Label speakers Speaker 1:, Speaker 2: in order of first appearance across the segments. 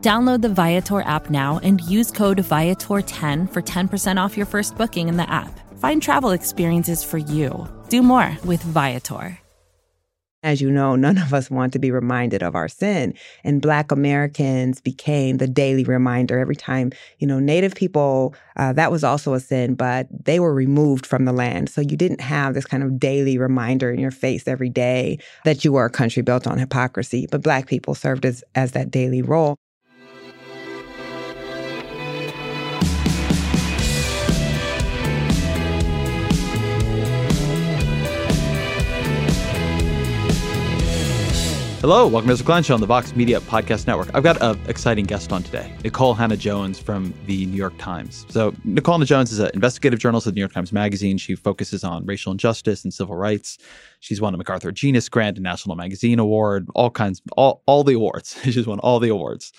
Speaker 1: Download the Viator app now and use code Viator10 for 10% off your first booking in the app. Find travel experiences for you. Do more with Viator.
Speaker 2: As you know, none of us want to be reminded of our sin. And Black Americans became the daily reminder every time, you know, Native people, uh, that was also a sin, but they were removed from the land. So you didn't have this kind of daily reminder in your face every day that you were a country built on hypocrisy. But Black people served as, as that daily role.
Speaker 3: Hello, welcome to the Klein Show on the Vox Media Podcast Network. I've got an exciting guest on today, Nikole Hannah-Jones from the New York Times. So, Nikole Hannah-Jones is an investigative journalist at the New York Times Magazine. She focuses on racial injustice and civil rights. She's won a MacArthur Genius Grant, a National Magazine Award, all kinds, all all the awards. She's won all the awards.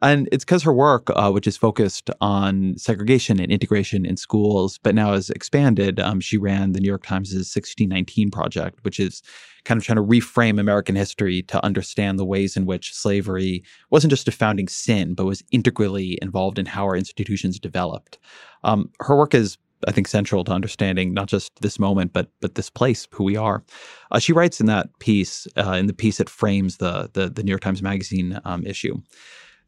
Speaker 3: And it's because her work, uh, which is focused on segregation and integration in schools, but now has expanded. Um, she ran the New York Times' 1619 Project, which is kind of trying to reframe American history to understand the ways in which slavery wasn't just a founding sin, but was integrally involved in how our institutions developed. Um, her work is I think central to understanding not just this moment, but but this place, who we are. Uh, she writes in that piece, uh, in the piece that frames the the, the New York Times Magazine um, issue,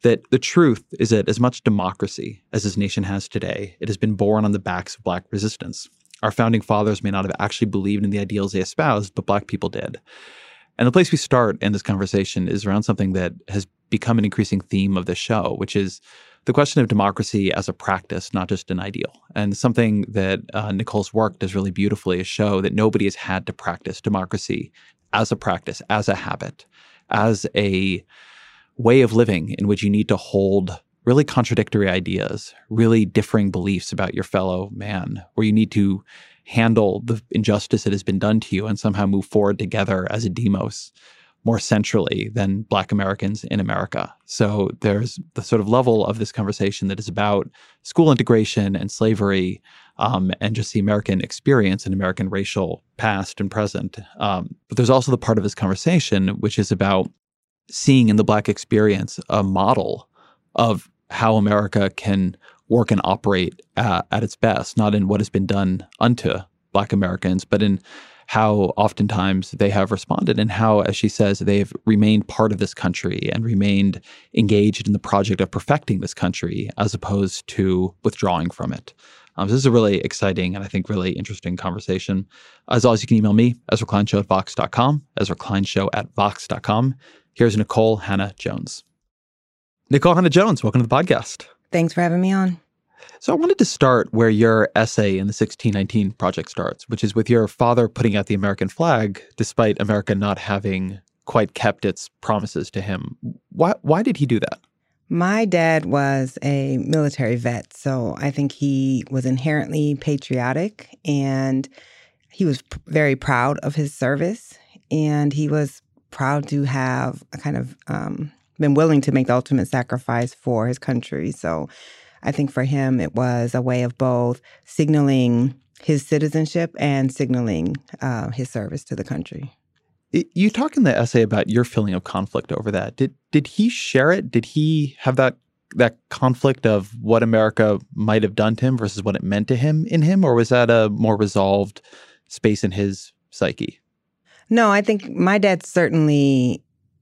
Speaker 3: that the truth is that as much democracy as this nation has today, it has been borne on the backs of Black resistance. Our founding fathers may not have actually believed in the ideals they espoused, but Black people did. And the place we start in this conversation is around something that has become an increasing theme of the show, which is the question of democracy as a practice, not just an ideal. And something that uh, Nikole's work does really beautifully is show that nobody has had to practice democracy as a practice, as a habit, as a way of living in which you need to hold really contradictory ideas, really differing beliefs about your fellow man, where you need to handle the injustice that has been done to you and somehow move forward together as a demos more centrally than Black Americans in America. So there's the sort of level of this conversation that is about school integration and slavery um, and just the American experience and American racial past and present. Um, but there's also the part of this conversation which is about seeing in the Black experience a model of how America can work and operate at, at its best, not in what has been done unto Black Americans, but in how oftentimes they have responded and how, as she says, they've remained part of this country and remained engaged in the project of perfecting this country as opposed to withdrawing from it. Um, this is a really exciting and I think really interesting conversation. As always, you can email me, Ezra Klein Show at Vox.com, Ezra Klein Show at Vox.com. Here's Nikole Hannah-Jones. Hannah-Jones, welcome to the podcast.
Speaker 2: Thanks for having me on.
Speaker 3: So I wanted to start where your essay in the 1619 project starts, which is with your father putting out the American flag despite America not having quite kept its promises to him. Why why did he do that?
Speaker 2: My dad was a military vet, so I think he was inherently patriotic and he was p- very proud of his service and he was proud to have a kind of um, been willing to make the ultimate sacrifice for his country. So I think for him, it was a way of both signaling his citizenship and signaling uh, his service to the country.
Speaker 3: You talk in the essay about your feeling of conflict over that. Did did he share it? Did he have that that conflict of what America might have done to him versus what it meant to him in him, or was that a more resolved space in his psyche?
Speaker 2: No, I think my dad certainly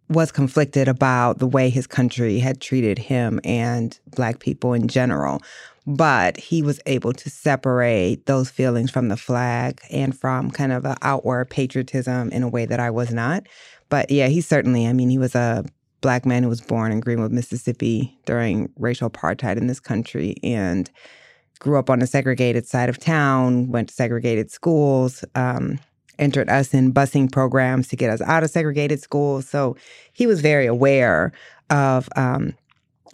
Speaker 2: was conflicted about the way his country had treated him and Black people in general. But he was able to separate those feelings from the flag and from kind of an outward patriotism in a way that I was not. But yeah, he certainly, I mean, he was a black man who was born in Greenwood, Mississippi during racial apartheid in this country and grew up on a segregated side of town, went to segregated schools, um, entered us in busing programs to get us out of segregated schools. So he was very aware of um,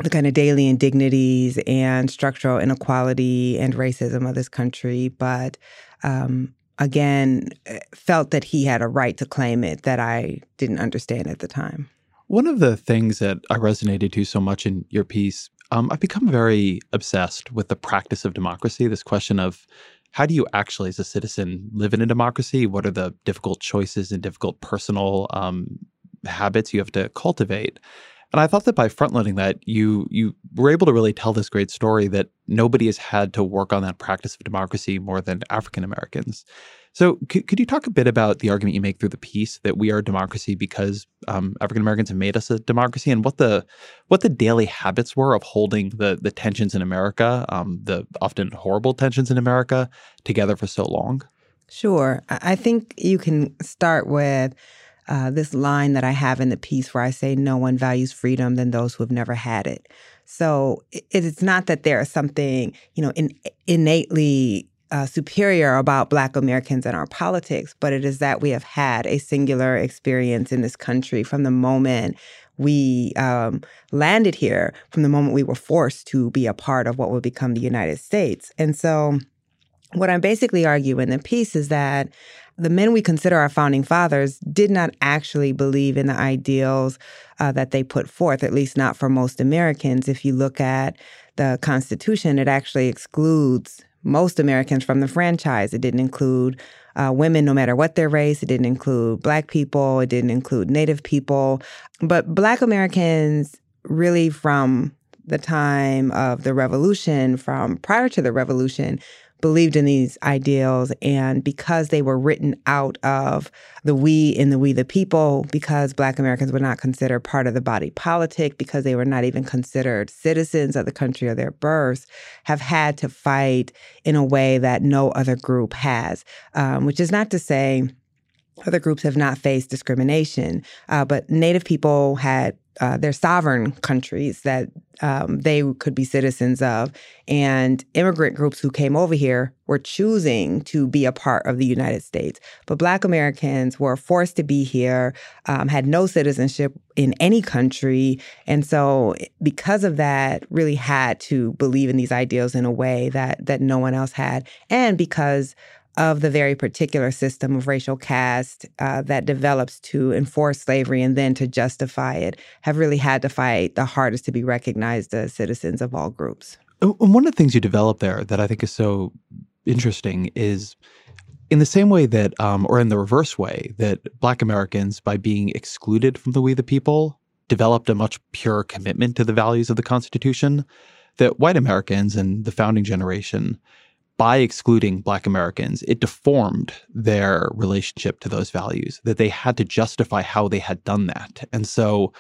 Speaker 2: the kind of daily indignities and structural inequality and racism of this country. But um, again, eh, felt that he had a right to claim it that I didn't understand at the time.
Speaker 3: One of the things that I resonated to so much in your piece, um, I've become very obsessed with the practice of democracy. This question of how do you actually, as a citizen, live in a democracy? What are the difficult choices and difficult personal um, habits you have to cultivate? And I thought that by frontloading that, you you were able to really tell this great story that nobody has had to work on that practice of democracy more than African Americans. So, c- could you talk a bit about the argument you make through the piece that we are a democracy because um, African Americans have made us a democracy, and what the what the daily habits were of holding the the tensions in America, um, the often horrible tensions in America, together for so long?
Speaker 2: Sure, I think you can start with uh, this line that I have in the piece where I say, No one values freedom than those who have never had it. So it, it's not that there is something, you know, in, innately uh, superior about Black Americans and our politics, but it is that we have had a singular experience in this country from the moment we um, landed here, from the moment we were forced to be a part of what would become the United States. And so, what I'm basically arguing in the piece is that the men we consider our founding fathers did not actually believe in the ideals uh, that they put forth, at least not for most Americans. If you look at the Constitution, it actually excludes most Americans from the franchise. It didn't include uh, women, no matter what their race. It didn't include Black people. It didn't include Native people. But Black Americans, really, from the time of the revolution, from prior to the revolution, believed in these ideals. And because they were written out of the we in the we the people, because Black Americans were not considered part of the body politic, because they were not even considered citizens of the country of their birth have had to fight in a way that no other group has, um, which is not to say, other groups have not faced discrimination, uh, but Native people had uh, their sovereign countries that um, they could be citizens of. And immigrant groups who came over here were choosing to be a part of the United States. But Black Americans were forced to be here, um, had no citizenship in any country. And so, because of that, really had to believe in these ideals in a way that, that no one else had. And because of the very particular system of racial caste uh, that develops to enforce slavery and then to justify it have really had to fight the hardest to be recognized as citizens of all groups.
Speaker 3: One of the things you develop there that I think is so interesting is in the same way that, um, or in the reverse way, that Black Americans, by being excluded from the We the People, developed a much purer commitment to the values of the Constitution, that white Americans and the founding generation by excluding Black Americans, it deformed their relationship to those values, that they had to justify how they had done that. And so,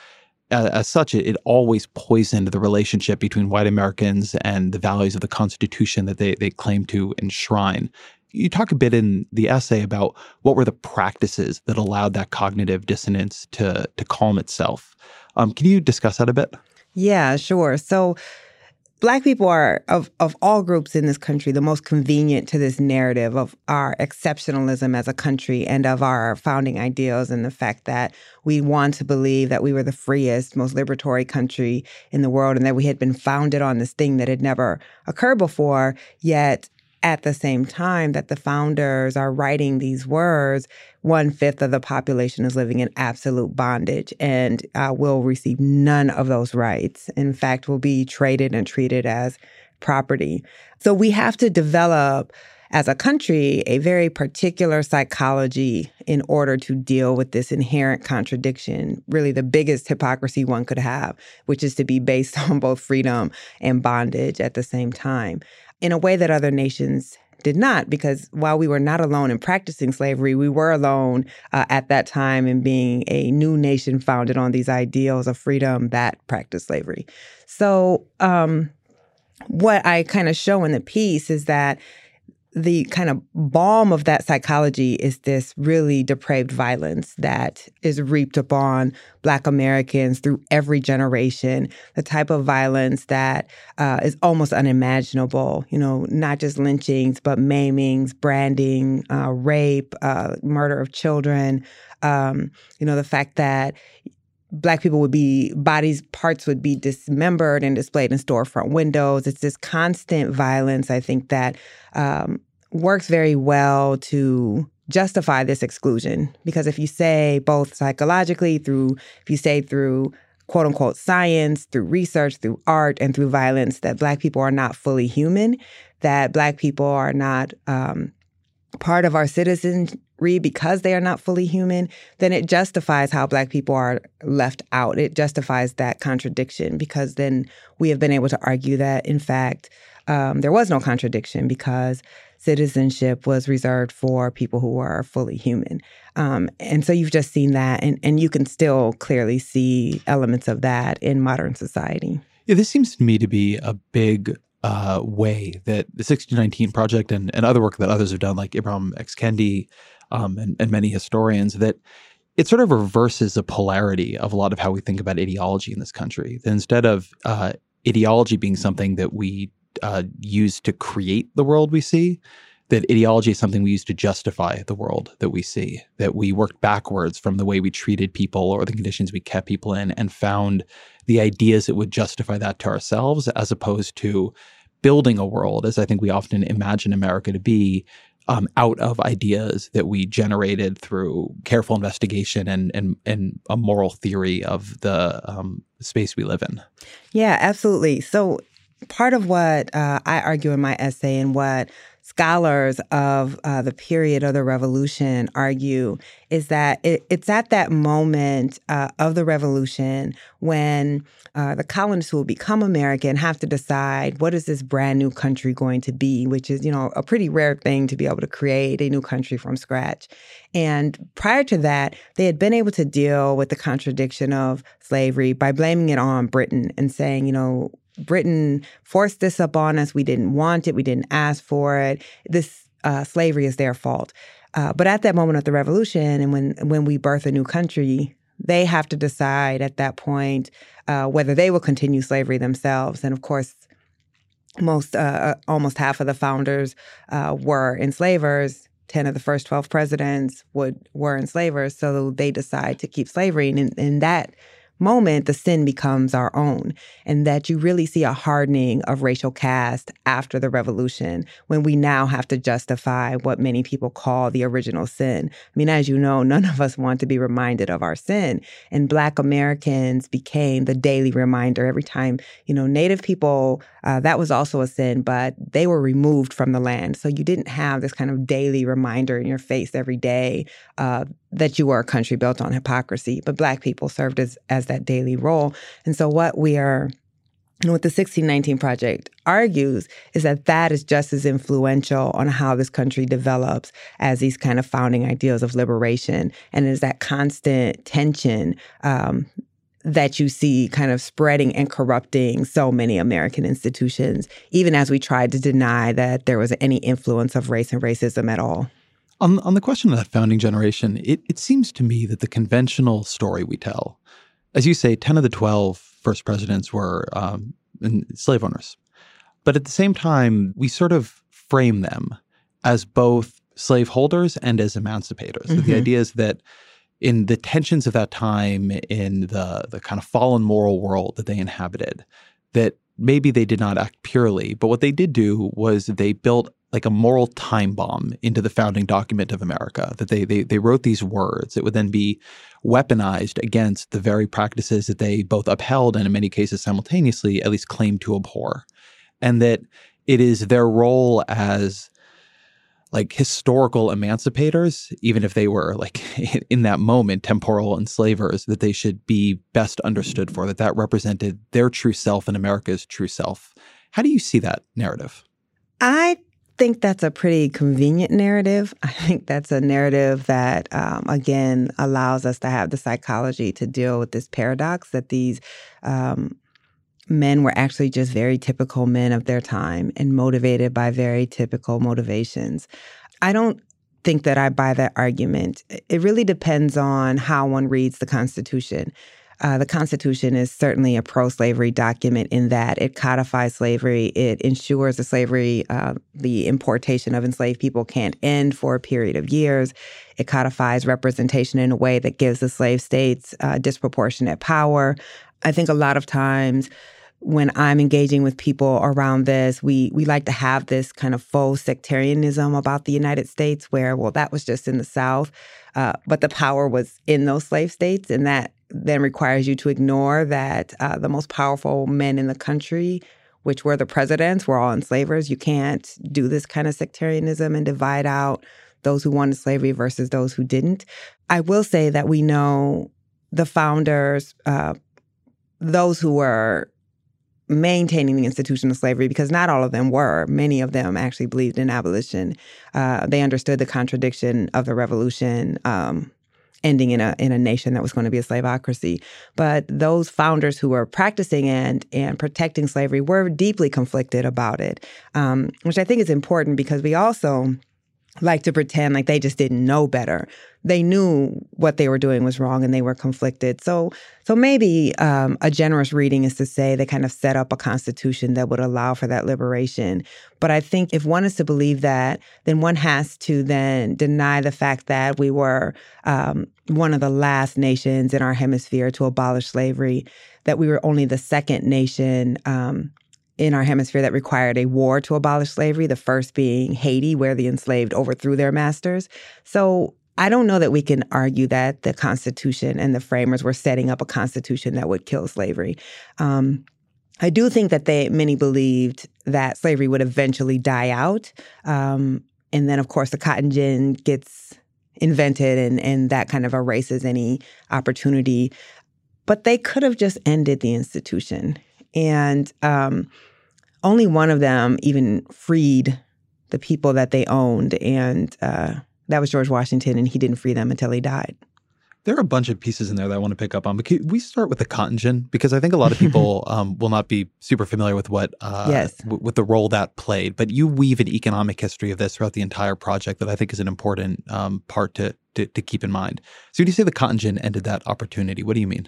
Speaker 3: as such, it, it, always poisoned the relationship between white Americans and the values of the Constitution that they, they claim to enshrine. You talk a bit in the essay about what were the practices that allowed that cognitive dissonance to, to calm itself. Um, can you discuss that a bit?
Speaker 2: Yeah, sure. So, Black people are, of, of all groups in this country, the most convenient to this narrative of our exceptionalism as a country and of our founding ideals and the fact that we want to believe that we were the freest, most liberatory country in the world and that we had been founded on this thing that had never occurred before. Yet at the same time that the founders are writing these words, one fifth of the population is living in absolute bondage and uh, will receive none of those rights. In fact, will be traded and treated as property. So we have to develop as a country, a very particular psychology in order to deal with this inherent contradiction, really the biggest hypocrisy one could have, which is to be based on both freedom and bondage at the same time, in a way that other nations did not, because while we were not alone in practicing slavery, we were alone uh, at that time in being a new nation founded on these ideals of freedom that practiced slavery. So, um, what I kind of show in the piece is that the kind of balm of that psychology is this really depraved violence that is reaped upon Black Americans through every generation. The type of violence that uh, is almost unimaginable. You know, not just lynchings, but maimings, branding, uh, rape, uh, murder of children. Um, you know, the fact that black people would be bodies parts would be dismembered and displayed in storefront windows it's this constant violence i think that um, works very well to justify this exclusion because if you say both psychologically through if you say through quote unquote science through research through art and through violence that black people are not fully human that black people are not um, part of our citizenry because they are not fully human, then it justifies how Black people are left out. It justifies that contradiction because then we have been able to argue that, in fact, um, there was no contradiction because citizenship was reserved for people who are fully human. Um, and so you've just seen that, and, and you can still clearly see elements of that in modern society.
Speaker 3: Yeah, this seems to me to be a big uh, way that the 1619 Project and, and other work that others have done, like Ibram X. Kendi um, and, and many historians, that it sort of reverses the polarity of a lot of how we think about ideology in this country. That instead of uh, ideology being something that we uh, use to create the world we see, that ideology is something we use to justify the world that we see, that we worked backwards from the way we treated people or the conditions we kept people in and found the ideas that would justify that to ourselves as opposed to building a world, as I think we often imagine America to be, um, out of ideas that we generated through careful investigation and and, and a moral theory of the um, space we live in.
Speaker 2: Yeah, absolutely. So part of what uh, I argue in my essay and what scholars of uh, the period of the revolution argue is that it, it's at that moment uh, of the revolution when uh, the colonists who will become American have to decide what is this brand new country going to be, which is, you know, a pretty rare thing to be able to create a new country from scratch. And prior to that, they had been able to deal with the contradiction of slavery by blaming it on Britain and saying, you know, Britain forced this upon us. We didn't want it. We didn't ask for it. This uh, slavery is their fault. Uh, but at that moment of the revolution, and when when we birth a new country, they have to decide at that point uh, whether they will continue slavery themselves. And of course, most uh, uh, almost half of the founders uh, were enslavers. Ten of the first twelve presidents would were enslavers, so they decide to keep slavery, and in, in that moment, the sin becomes our own, and that you really see a hardening of racial caste after the revolution when we now have to justify what many people call the original sin. I mean, as you know, none of us want to be reminded of our sin, and Black Americans became the daily reminder every time, you know, Native people, uh, that was also a sin, but they were removed from the land. So you didn't have this kind of daily reminder in your face every day uh, that you were a country built on hypocrisy, but Black people served as, as that daily role. And so, what we are, and what the 1619 Project argues is that that is just as influential on how this country develops as these kind of founding ideals of liberation. And is that constant tension um, that you see kind of spreading and corrupting so many American institutions, even as we tried to deny that there was any influence of race and racism at all.
Speaker 3: On, on the question of that founding generation, it, it seems to me that the conventional story we tell, as you say, 10 of the 12 first presidents were um, slave owners. But at the same time, we sort of frame them as both slaveholders and as emancipators. Mm-hmm. the idea is that in the tensions of that time, in the, the kind of fallen moral world that they inhabited, that maybe they did not act purely, but what they did do was they built like a moral time bomb into the founding document of America. That they they they wrote these words that would then be weaponized against the very practices that they both upheld and in many cases simultaneously at least claimed to abhor. And that it is their role as like historical emancipators, even if they were like in that moment temporal enslavers, that they should be best understood for, that that represented their true self and America's true self. How do you see that narrative?
Speaker 2: I think that's a pretty convenient narrative. I think that's a narrative that, um, again, allows us to have the psychology to deal with this paradox that these um, men were actually just very typical men of their time and motivated by very typical motivations. I don't think that I buy that argument. It really depends on how one reads the Constitution. Uh, the Constitution is certainly a pro slavery document in that it codifies slavery. It ensures the slavery, uh, the importation of enslaved people can't end for a period of years. It codifies representation in a way that gives the slave states uh, disproportionate power. I think a lot of times when I'm engaging with people around this, we we like to have this kind of faux sectarianism about the United States, where well, that was just in the South, uh, but the power was in those slave states, and that then requires you to ignore that uh, the most powerful men in the country, which were the presidents, were all enslavers. You can't do this kind of sectarianism and divide out those who wanted slavery versus those who didn't. I will say that we know the founders, uh, those who were maintaining the institution of slavery because not all of them were. Many of them actually believed in abolition. Uh, they understood the contradiction of the revolution. Um, ending in a in a nation that was going to be a slavocracy. But those founders who were practicing and and protecting slavery were deeply conflicted about it, um, which I think is important because we also like to pretend like they just didn't know better. They knew what they were doing was wrong and they were conflicted. So, so maybe um, a generous reading is to say they kind of set up a constitution that would allow for that liberation. But I think if one is to believe that, then one has to then deny the fact that we were um, one of the last nations in our hemisphere to abolish slavery, that we were only the second nation. Um, in our hemisphere that required a war to abolish slavery, the first being Haiti, where the enslaved overthrew their masters. So I don't know that we can argue that the Constitution and the framers were setting up a constitution that would kill slavery. Um, I do think that they many believed that slavery would eventually die out, um, and then of course the cotton gin gets invented, and and that kind of erases any opportunity. But they could have just ended the institution and um, only one of them even freed the people that they owned, and uh, that was George Washington, and he didn't free them until he died.
Speaker 3: There are a bunch of pieces in there that I want to pick up on, but we start with the cotton gin because I think a lot of people um, will not be super familiar with what uh,
Speaker 2: yes.
Speaker 3: w- with the role that played. But you weave an economic history of this throughout the entire project that I think is an important um, part to, to to keep in mind. So, when you say the cotton gin ended that opportunity, what do you mean?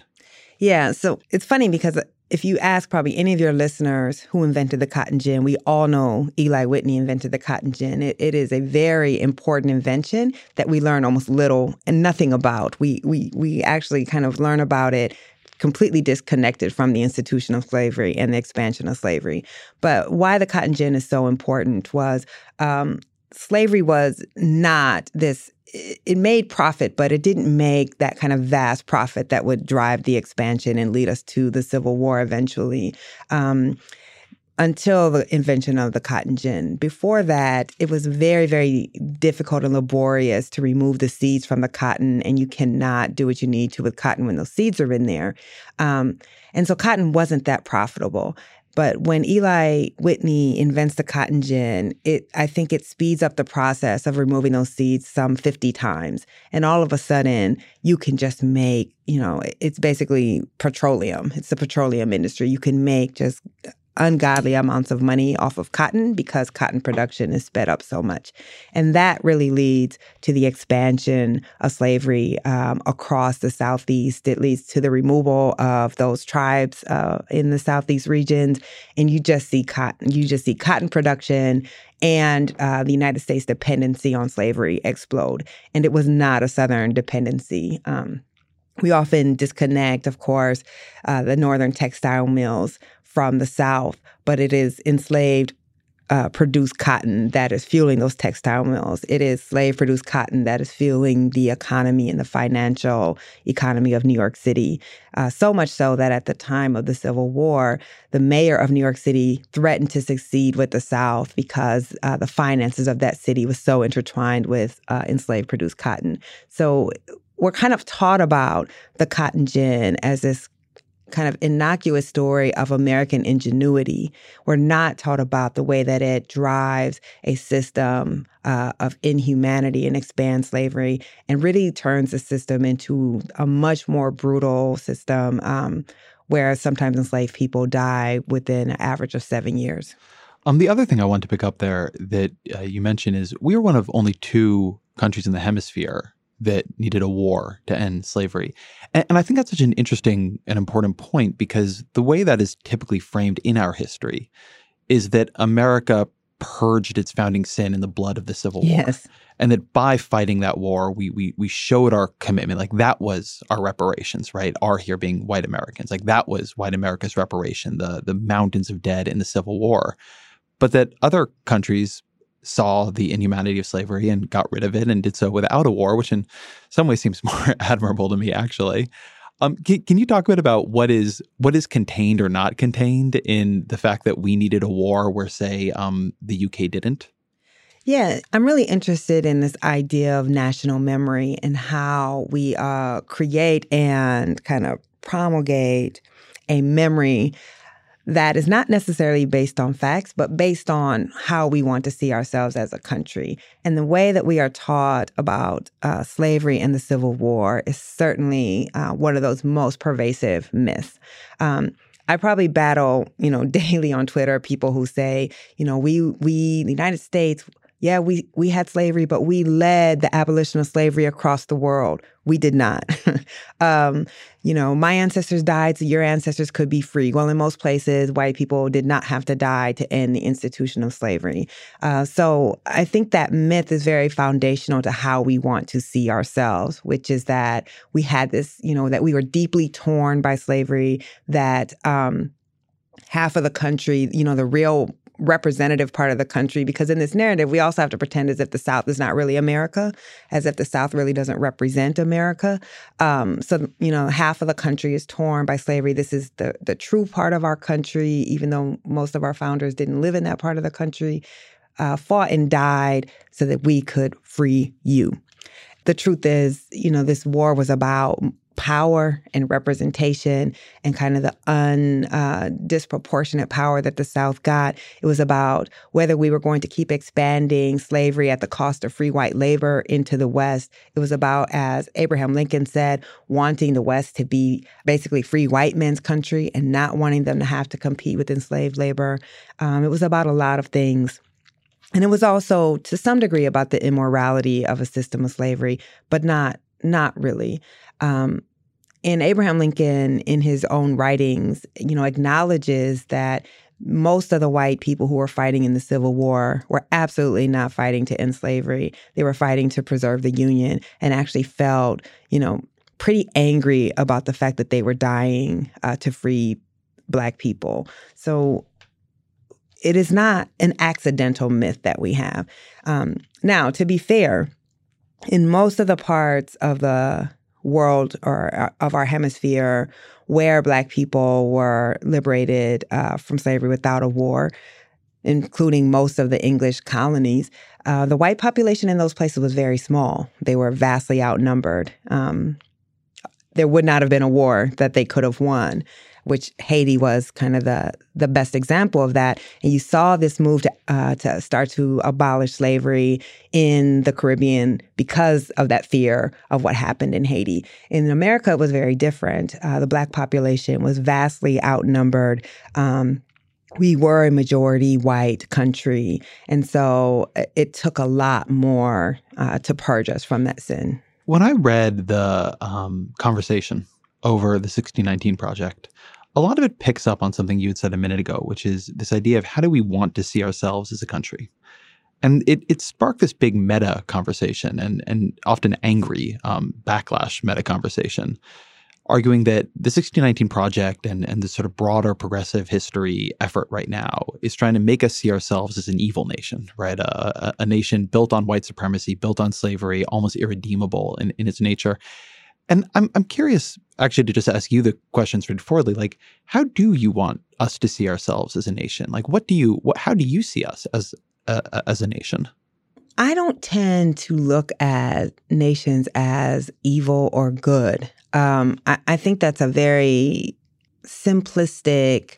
Speaker 2: Yeah, so it's funny because if you ask probably any of your listeners who invented the cotton gin, we all know Eli Whitney invented the cotton gin. It, it is a very important invention that we learn almost little and nothing about. We we we actually kind of learn about it completely disconnected from the institution of slavery and the expansion of slavery. But why the cotton gin is so important was um, slavery was not this it made profit, but it didn't make that kind of vast profit that would drive the expansion and lead us to the Civil War eventually. Um, until the invention of the cotton gin. Before that, it was very, very difficult and laborious to remove the seeds from the cotton, and you cannot do what you need to with cotton when those seeds are in there. Um, and so cotton wasn't that profitable. But when Eli Whitney invents the cotton gin, it I think it speeds up the process of removing those seeds some 50 times. And all of a sudden, you can just make, you know, it's basically petroleum. It's the petroleum industry. You can make just ungodly amounts of money off of cotton because cotton production is sped up so much. And that really leads to the expansion of slavery um, across the Southeast. It leads to the removal of those tribes uh, in the Southeast regions. And you just see cotton, you just see cotton production and uh, the United States dependency on slavery explode. And it was not a Southern dependency. Um, we often disconnect, of course, uh, the northern textile mills from the South, but it is enslaved uh, produced cotton that is fueling those textile mills. It is slave produced cotton that is fueling the economy and the financial economy of New York City. Uh, so much so that at the time of the Civil War, the mayor of New York City threatened to succeed with the South because uh, the finances of that city was so intertwined with uh, enslaved produced cotton. So we're kind of taught about the cotton gin as this kind of innocuous story of American ingenuity. We're not taught about the way that it drives a system uh, of inhumanity and expands slavery and really turns the system into a much more brutal system um, where sometimes enslaved people die within an average of seven years.
Speaker 3: Um, the other thing I want to pick up there that uh, you mentioned is we are one of only two countries in the hemisphere that needed a war to end slavery. And, and, I think that's such an interesting and important point because the way that is typically framed in our history is that America purged its founding sin in the blood of the Civil War.
Speaker 2: Yes.
Speaker 3: And that by fighting that war, we we we showed our commitment. Like that was our reparations, right? Our here being white Americans. Like that was white America's reparation, the the mountains of dead in the Civil War. But that other countries saw the inhumanity of slavery and got rid of it and did so without a war, which in some ways seems more admirable to me, actually. Um, can, can, you talk a bit about what is what is contained or not contained in the fact that we needed a war where, say, um, the UK didn't?
Speaker 2: Yeah, I'm really interested in this idea of national memory and how we uh, create and kind of promulgate a memory that is not necessarily based on facts, but based on how we want to see ourselves as a country. And the way that we are taught about uh, slavery and the Civil War is certainly uh, one of those most pervasive myths. Um, I probably battle, you know, daily on Twitter people who say, you know, we we the United States yeah, we, we had slavery, but we led the abolition of slavery across the world. We did not. um, you know, my ancestors died, so your ancestors could be free. Well, in most places, white people did not have to die to end the institution of slavery. Uh, so I think that myth is very foundational to how we want to see ourselves, which is that we had this, you know, that we were deeply torn by slavery, that um, half of the country, you know, the real representative part of the country because in this narrative we also have to pretend as if the south is not really america as if the south really doesn't represent america. Um, so you know half of the country is torn by slavery. This is the the true part of our country even though most of our founders didn't live in that part of the country uh, fought and died so that we could free you. The truth is you know this war was about power and representation and kind of the un uh, disproportionate power that the South got. It was about whether we were going to keep expanding slavery at the cost of free white labor into the West. It was about, as Abraham Lincoln said, wanting the West to be basically free white men's country and not wanting them to have to compete with enslaved labor. Um, it was about a lot of things. And it was also, to some degree, about the immorality of a system of slavery, but not not really. Um, and Abraham Lincoln, in his own writings, you know, acknowledges that most of the white people who were fighting in the Civil War were absolutely not fighting to end slavery. They were fighting to preserve the Union and actually felt, you know, pretty angry about the fact that they were dying uh, to free Black people. So it is not an accidental myth that we have. Um, now, to be fair, in most of the parts of the world or uh, of our hemisphere where Black people were liberated uh, from slavery without a war, including most of the English colonies, uh, the white population in those places was very small. They were vastly outnumbered. Um, there would not have been a war that they could have won which Haiti was kind of the the best example of that. And you saw this move to uh, to start to abolish slavery in the Caribbean because of that fear of what happened in Haiti. In America, it was very different. Uh, the black population was vastly outnumbered. Um, we were a majority white country, and so uh, it took a lot more uh, to purge us from that sin.
Speaker 3: When I read the um, conversation over the 1619 project, a lot of it picks up on something you had said a minute ago, which is this idea of how do we want to see ourselves as a country? And it, it sparked this big meta conversation and, and often angry um, backlash meta conversation. arguing that the 1619 Project and, and the sort of broader progressive history effort right now is trying to make us see ourselves as an evil nation, right? A, a, a nation built on white supremacy, built on slavery, almost irredeemable in, in its nature. And I'm, I'm curious, actually, to just ask you the question straightforwardly. Like, how do you want us to see ourselves as a nation? Like, what do you, what, how do you see us as a, as a nation?
Speaker 2: I don't tend to look at nations as evil or good. Um, I, I think that's a very simplistic,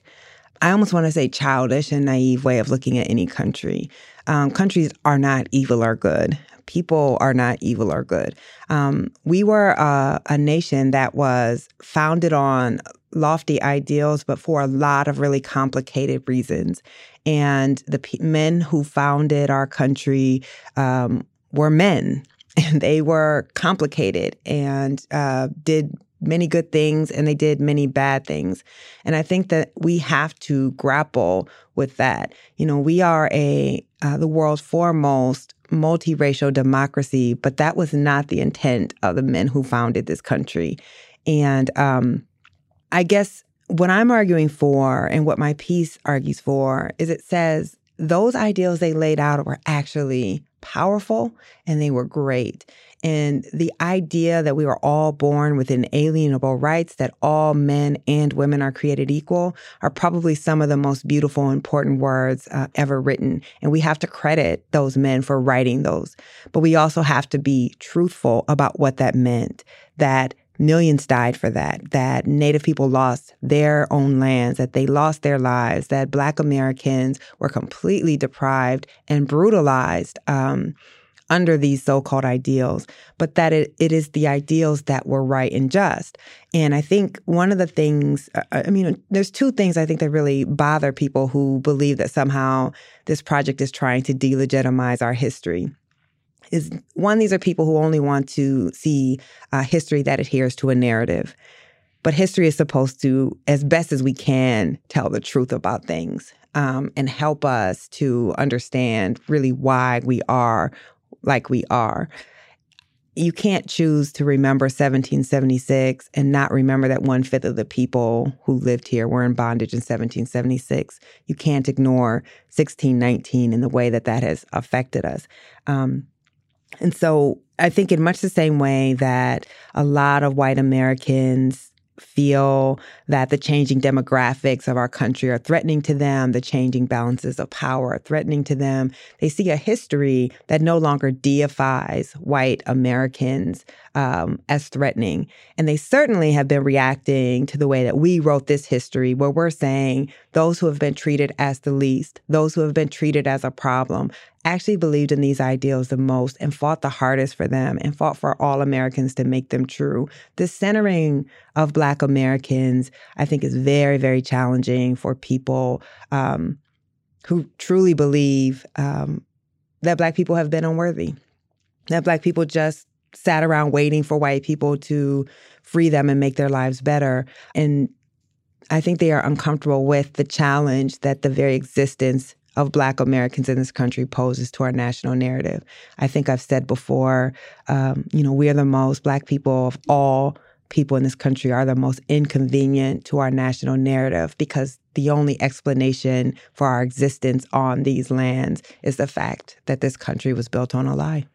Speaker 2: I almost want to say childish and naive way of looking at any country. Um, countries are not evil or good. People are not evil or good. Um, we were a, a nation that was founded on lofty ideals, but for a lot of really complicated reasons. And the p- men who founded our country um, were men, and they were complicated and uh, did many good things and they did many bad things. And I think that we have to grapple with that. You know, we are a uh, the world's foremost multiracial democracy, but that was not the intent of the men who founded this country. And um, I guess what I'm arguing for and what my piece argues for is it says those ideals they laid out were actually powerful and they were great. And the idea that we were all born with inalienable rights, that all men and women are created equal, are probably some of the most beautiful, important words uh, ever written. And we have to credit those men for writing those. But we also have to be truthful about what that meant. That Millions died for that, that Native people lost their own lands, that they lost their lives, that Black Americans were completely deprived and brutalized um, under these so called ideals, but that it, it is the ideals that were right and just. And I think one of the things, uh, I mean, there's two things I think that really bother people who believe that somehow this project is trying to delegitimize our history is one, these are people who only want to see uh, history that adheres to a narrative. But history is supposed to, as best as we can, tell the truth about things um, and help us to understand really why we are like we are. You can't choose to remember 1776 and not remember that one fifth of the people who lived here were in bondage in 1776. You can't ignore 1619 and the way that that has affected us. Um, and so I think, in much the same way that a lot of white Americans feel that the changing demographics of our country are threatening to them, the changing balances of power are threatening to them. They see a history that no longer deifies white Americans um, as threatening. And they certainly have been reacting to the way that we wrote this history, where we're saying those who have been treated as the least, those who have been treated as a problem, actually believed in these ideals the most and fought the hardest for them and fought for all Americans to make them true. The centering of Black Americans, I think, is very, very challenging for people um, who truly believe um, that Black people have been unworthy, that Black people just sat around waiting for white people to free them and make their lives better. And I think they are uncomfortable with the challenge that the very existence of Black Americans in this country poses to our national narrative. I think I've said before, um, you know, we are the most, Black people of all people in this country are the most inconvenient to our national narrative because the only explanation for our existence on these lands is the fact that this country was built on a lie.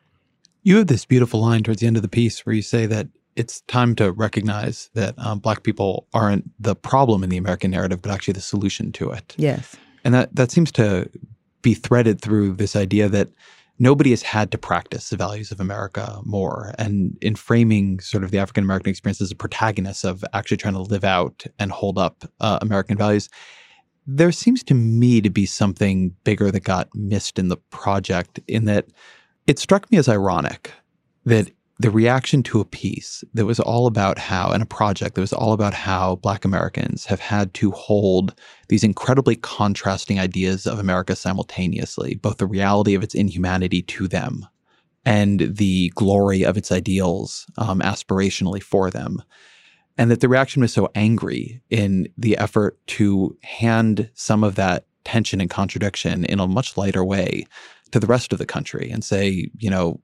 Speaker 3: You have this beautiful line towards the end of the piece where you say that it's time to recognize that um, Black people aren't the problem in the American narrative, but actually the solution to it.
Speaker 2: Yes.
Speaker 3: And that, that seems to be threaded through this idea that nobody has had to practice the values of America more. And in framing sort of the African American experience as a protagonist of actually trying to live out and hold up uh, American values, there seems to me to be something bigger that got missed in the project, in that it struck me as ironic that the reaction to a piece that was all about how, and a project that was all about how Black Americans have had to hold these incredibly contrasting ideas of America simultaneously, both the reality of its inhumanity to them and the glory of its ideals um, aspirationally for them. And that the reaction was so angry in the effort to hand some of that tension and contradiction in a much lighter way to the rest of the country and say, you know,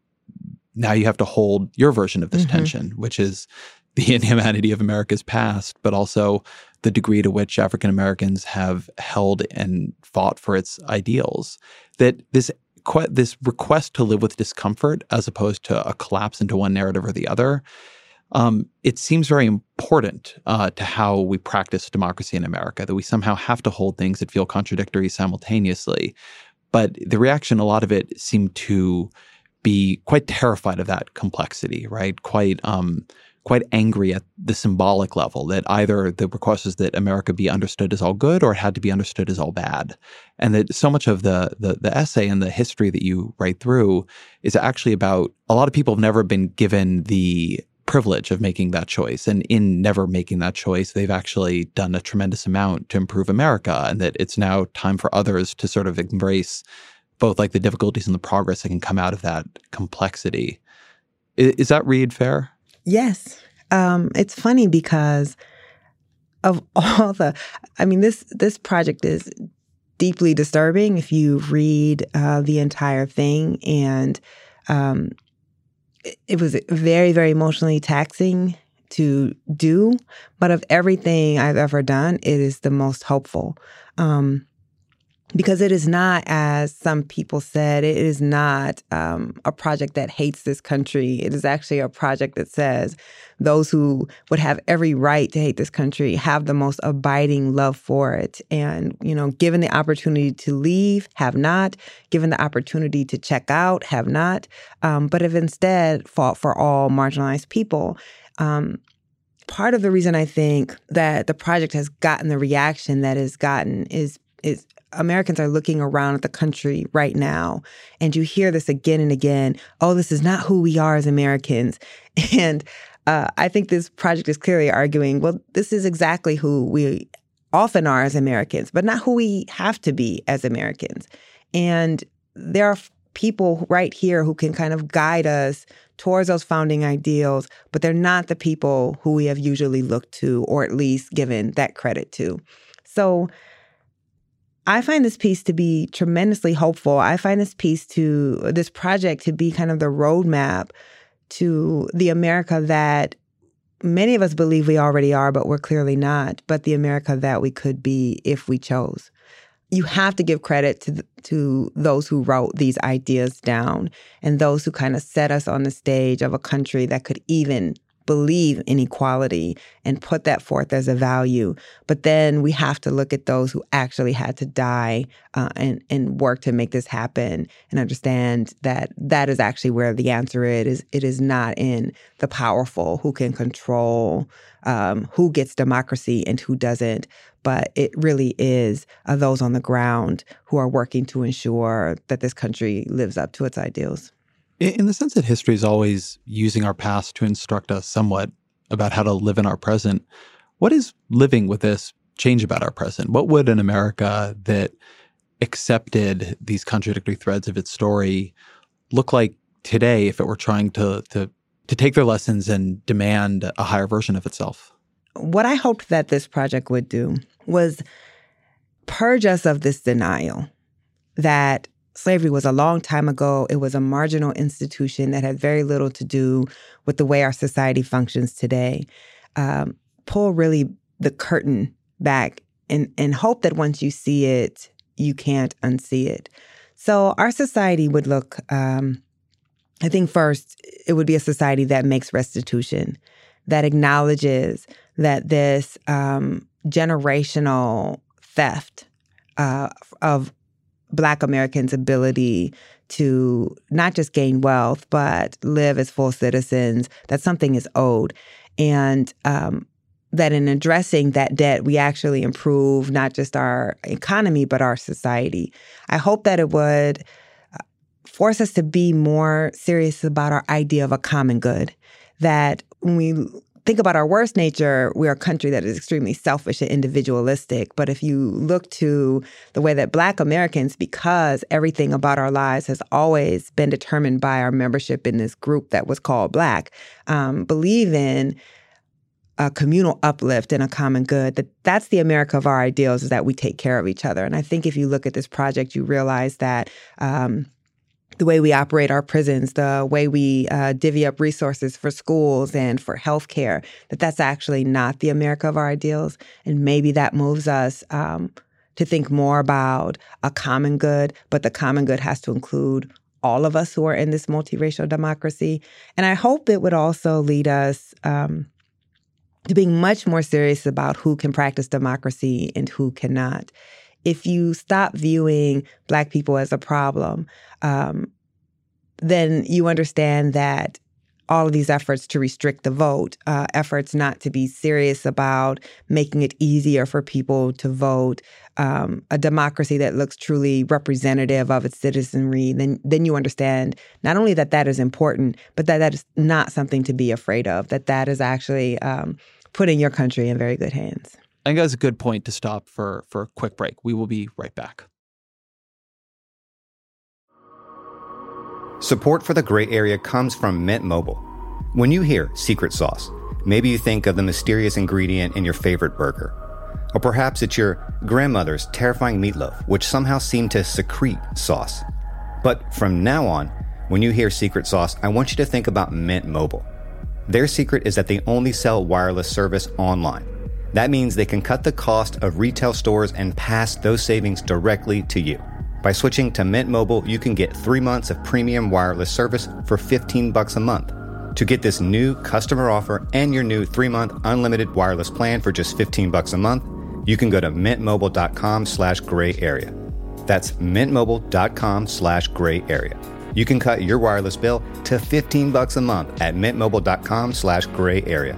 Speaker 3: now you have to hold your version of this mm-hmm. tension, which is the inhumanity of America's past, but also the degree to which African Americans have held and fought for its ideals. That this this request to live with discomfort, as opposed to a collapse into one narrative or the other, um, it seems very important uh, to how we practice democracy in America. That we somehow have to hold things that feel contradictory simultaneously. But the reaction, a lot of it seemed to be quite terrified of that complexity, right? Quite um, quite angry at the symbolic level that either the request is that America be understood as all good or it had to be understood as all bad. And that so much of the, the, the essay and the history that you write through is actually about a lot of people have never been given the privilege of making that choice. And in never making that choice, they've actually done a tremendous amount to improve America. And that it's now time for others to sort of embrace both like the difficulties and the progress that can come out of that complexity. Is, is that read fair?
Speaker 2: Yes. Um, it's funny because of all the, I mean, this this project is deeply disturbing if you read uh, the entire thing, and um, it, it was very, very emotionally taxing to do. But of everything I've ever done, it is the most hopeful. Um, because it is not, as some people said, it is not um, a project that hates this country. It is actually a project that says those who would have every right to hate this country have the most abiding love for it. And, you know, given the opportunity to leave, have not, given the opportunity to check out, have not, um, but have instead fought for all marginalized people. Um, part of the reason I think that the project has gotten the reaction that it's gotten is is Americans are looking around at the country right now, and you hear this again and again. Oh, this is not who we are as Americans, and uh, I think this project is clearly arguing. Well, this is exactly who we often are as Americans, but not who we have to be as Americans. And there are people right here who can kind of guide us towards those founding ideals, but they're not the people who we have usually looked to or at least given that credit to. So I find this piece to be tremendously hopeful. I find this piece to this project to be kind of the roadmap to the America that many of us believe we already are, but we're clearly not, but the America that we could be if we chose. You have to give credit to to those who wrote these ideas down and those who kind of set us on the stage of a country that could even believe in equality and put that forth as a value. But then we have to look at those who actually had to die uh, and and work to make this happen, and understand that that is actually where the answer is. It is not in the powerful who can control um, who gets democracy and who doesn't, but it really is uh, those on the ground who are working to ensure that this country lives up to its ideals.
Speaker 3: In the sense that history is always using our past to instruct us somewhat about how to live in our present, what is living with this change about our present? What would an America that accepted these contradictory threads of its story look like today if it were trying to to to take their lessons and demand a higher version of itself?
Speaker 2: What I hoped that this project would do was purge us of this denial that slavery was a long time ago. It was a marginal institution that had very little to do with the way our society functions today. Um, pull really the curtain back and, and hope that once you see it, you can't unsee it. So our society would look, um, I think first, it would be a society that makes restitution, that acknowledges that this um, generational theft uh, of Black Americans' ability to not just gain wealth, but live as full citizens, that something is owed. And um, that in addressing that debt, we actually improve not just our economy, but our society. I hope that it would uh, force us to be more serious about our idea of a common good. That when we think about our worst nature, we're a country that is extremely selfish and individualistic. But if you look to the way that Black Americans, because everything about our lives has always been determined by our membership in this group that was called Black, um, believe in a communal uplift and a common good that that's the america of our ideals is that we take care of each other and i think if you look at this project you realize that um, the way we operate our prisons, the way we uh, divvy up resources for schools and for healthcare, that that's actually not the America of our ideals. And maybe that moves us um, to think more about a common good, but the common good has to include all of us who are in this multiracial democracy. And I hope it would also lead us um, to being much more serious about who can practice democracy and who cannot if you stop viewing Black people as a problem, um, then you understand that all of these efforts to restrict the vote, uh, efforts not to be serious about making it easier for people to vote, um, a democracy that looks truly representative of its citizenry, then then you understand not only that that is important, but that that is not something to be afraid of. That that is actually um, putting your country in very good hands.
Speaker 3: I think that's a good point to stop for, for a quick break. We will be right back.
Speaker 4: Support for the gray area comes from Mint Mobile. When you hear secret sauce, maybe you think of the mysterious ingredient in your favorite burger. Or perhaps it's your grandmother's terrifying meatloaf, which somehow seemed to secrete sauce. But from now on, when you hear secret sauce, I want you to think about Mint Mobile. Their secret is that they only sell wireless service online that means they can cut the cost of retail stores and pass those savings directly to you. By switching to Mint Mobile, you can get three months of premium wireless service for 15 bucks a month. To get this new customer offer and your new three-month unlimited wireless plan for just 15 bucks a month, you can go to mintmobile.com slash gray area. That's mintmobile.com slash gray area. You can cut your wireless bill to 15 bucks a month at mintmobile.com slash gray area.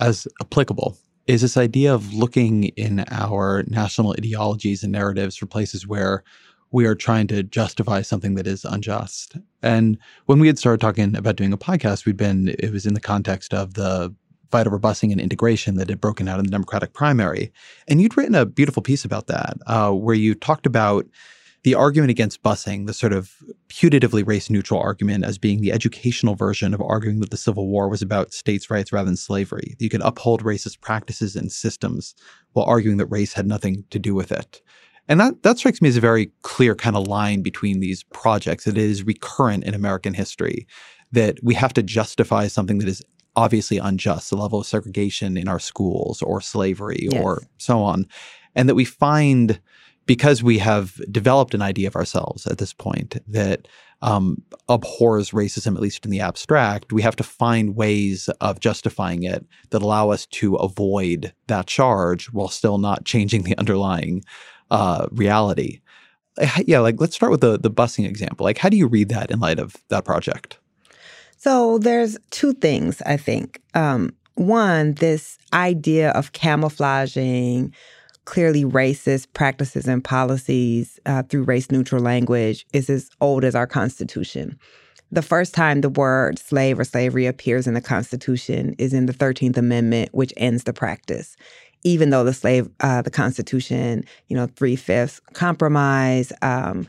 Speaker 3: as applicable is this idea of looking in our national ideologies and narratives for places where we are trying to justify something that is unjust. And when we had started talking about doing a podcast, we'd been, it was in the context of the fight over busing and integration that had broken out in the Democratic primary. And you'd written a beautiful piece about that, uh, where you talked about the argument against busing, the sort of putatively race neutral argument as being the educational version of arguing that the Civil War was about states' rights rather than slavery. You could uphold racist practices and systems while arguing that race had nothing to do with it. And that, that strikes me as a very clear kind of line between these projects. It is recurrent in American history that we have to justify something that is obviously unjust, the level of segregation in our schools or slavery yes. or so on. And that we find because we have developed an idea of ourselves at this point that um, abhors racism, at least in the abstract, we have to find ways of justifying it that allow us to avoid that charge while still not changing the underlying uh, reality. Yeah, like let's start with the the busing example. Like, how do you read that in light of that project?
Speaker 2: So there's two things I think. Um, one, this idea of camouflaging clearly racist practices and policies uh, through race neutral language is as old as our Constitution. The first time the word slave or slavery appears in the Constitution is in the 13th Amendment, which ends the practice. Even though the slave, uh, the Constitution, you know, three fifths compromise, um,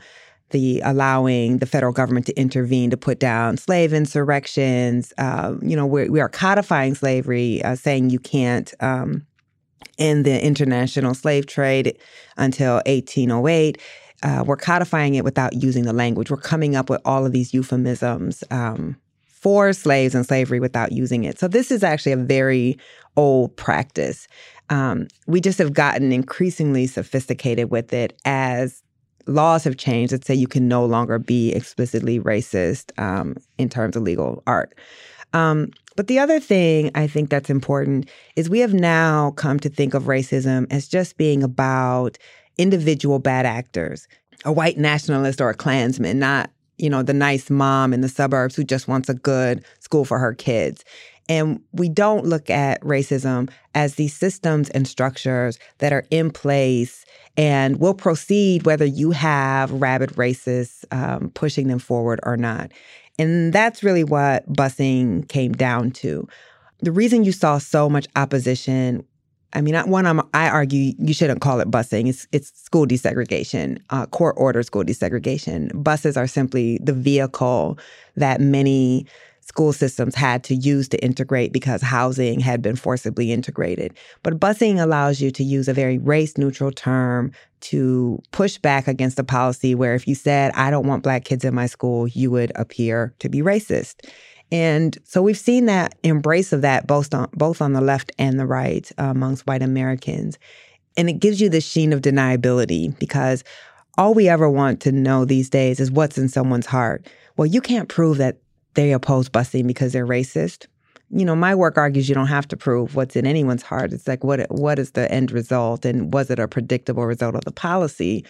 Speaker 2: the allowing the federal government to intervene to put down slave insurrections. Uh, you know, we're, we are codifying slavery, uh, saying you can't um, in the international slave trade until 1808. Uh, we're codifying it without using the language. We're coming up with all of these euphemisms um, for slaves and slavery without using it. So this is actually a very old practice. Um, we just have gotten increasingly sophisticated with it as laws have changed that say you can no longer be explicitly racist um, in terms of legal art. Um, but the other thing I think that's important is we have now come to think of racism as just being about individual bad actors, a white nationalist or a Klansman, not you know the nice mom in the suburbs who just wants a good school for her kids. And we don't look at racism as these systems and structures that are in place and will proceed whether you have rabid racists um, pushing them forward or not. And that's really what busing came down to. The reason you saw so much opposition I mean, one, I'm, i argue you shouldn't call it busing. It's it's school desegregation, uh, court order school desegregation. Buses are simply the vehicle that many school systems had to use to integrate because housing had been forcibly integrated. But busing allows you to use a very race neutral term to push back against a policy where if you said, I don't want black kids in my school, you would appear to be racist. And so we've seen that embrace of that both on both on the left and the right uh, amongst white Americans. And it gives you the sheen of deniability because all we ever want to know these days is what's in someone's heart. Well, you can't prove that they oppose busing because they're racist you know, my work argues you don't have to prove what's in anyone's heart. It's like what what is the end result and was it a predictable result of the policy?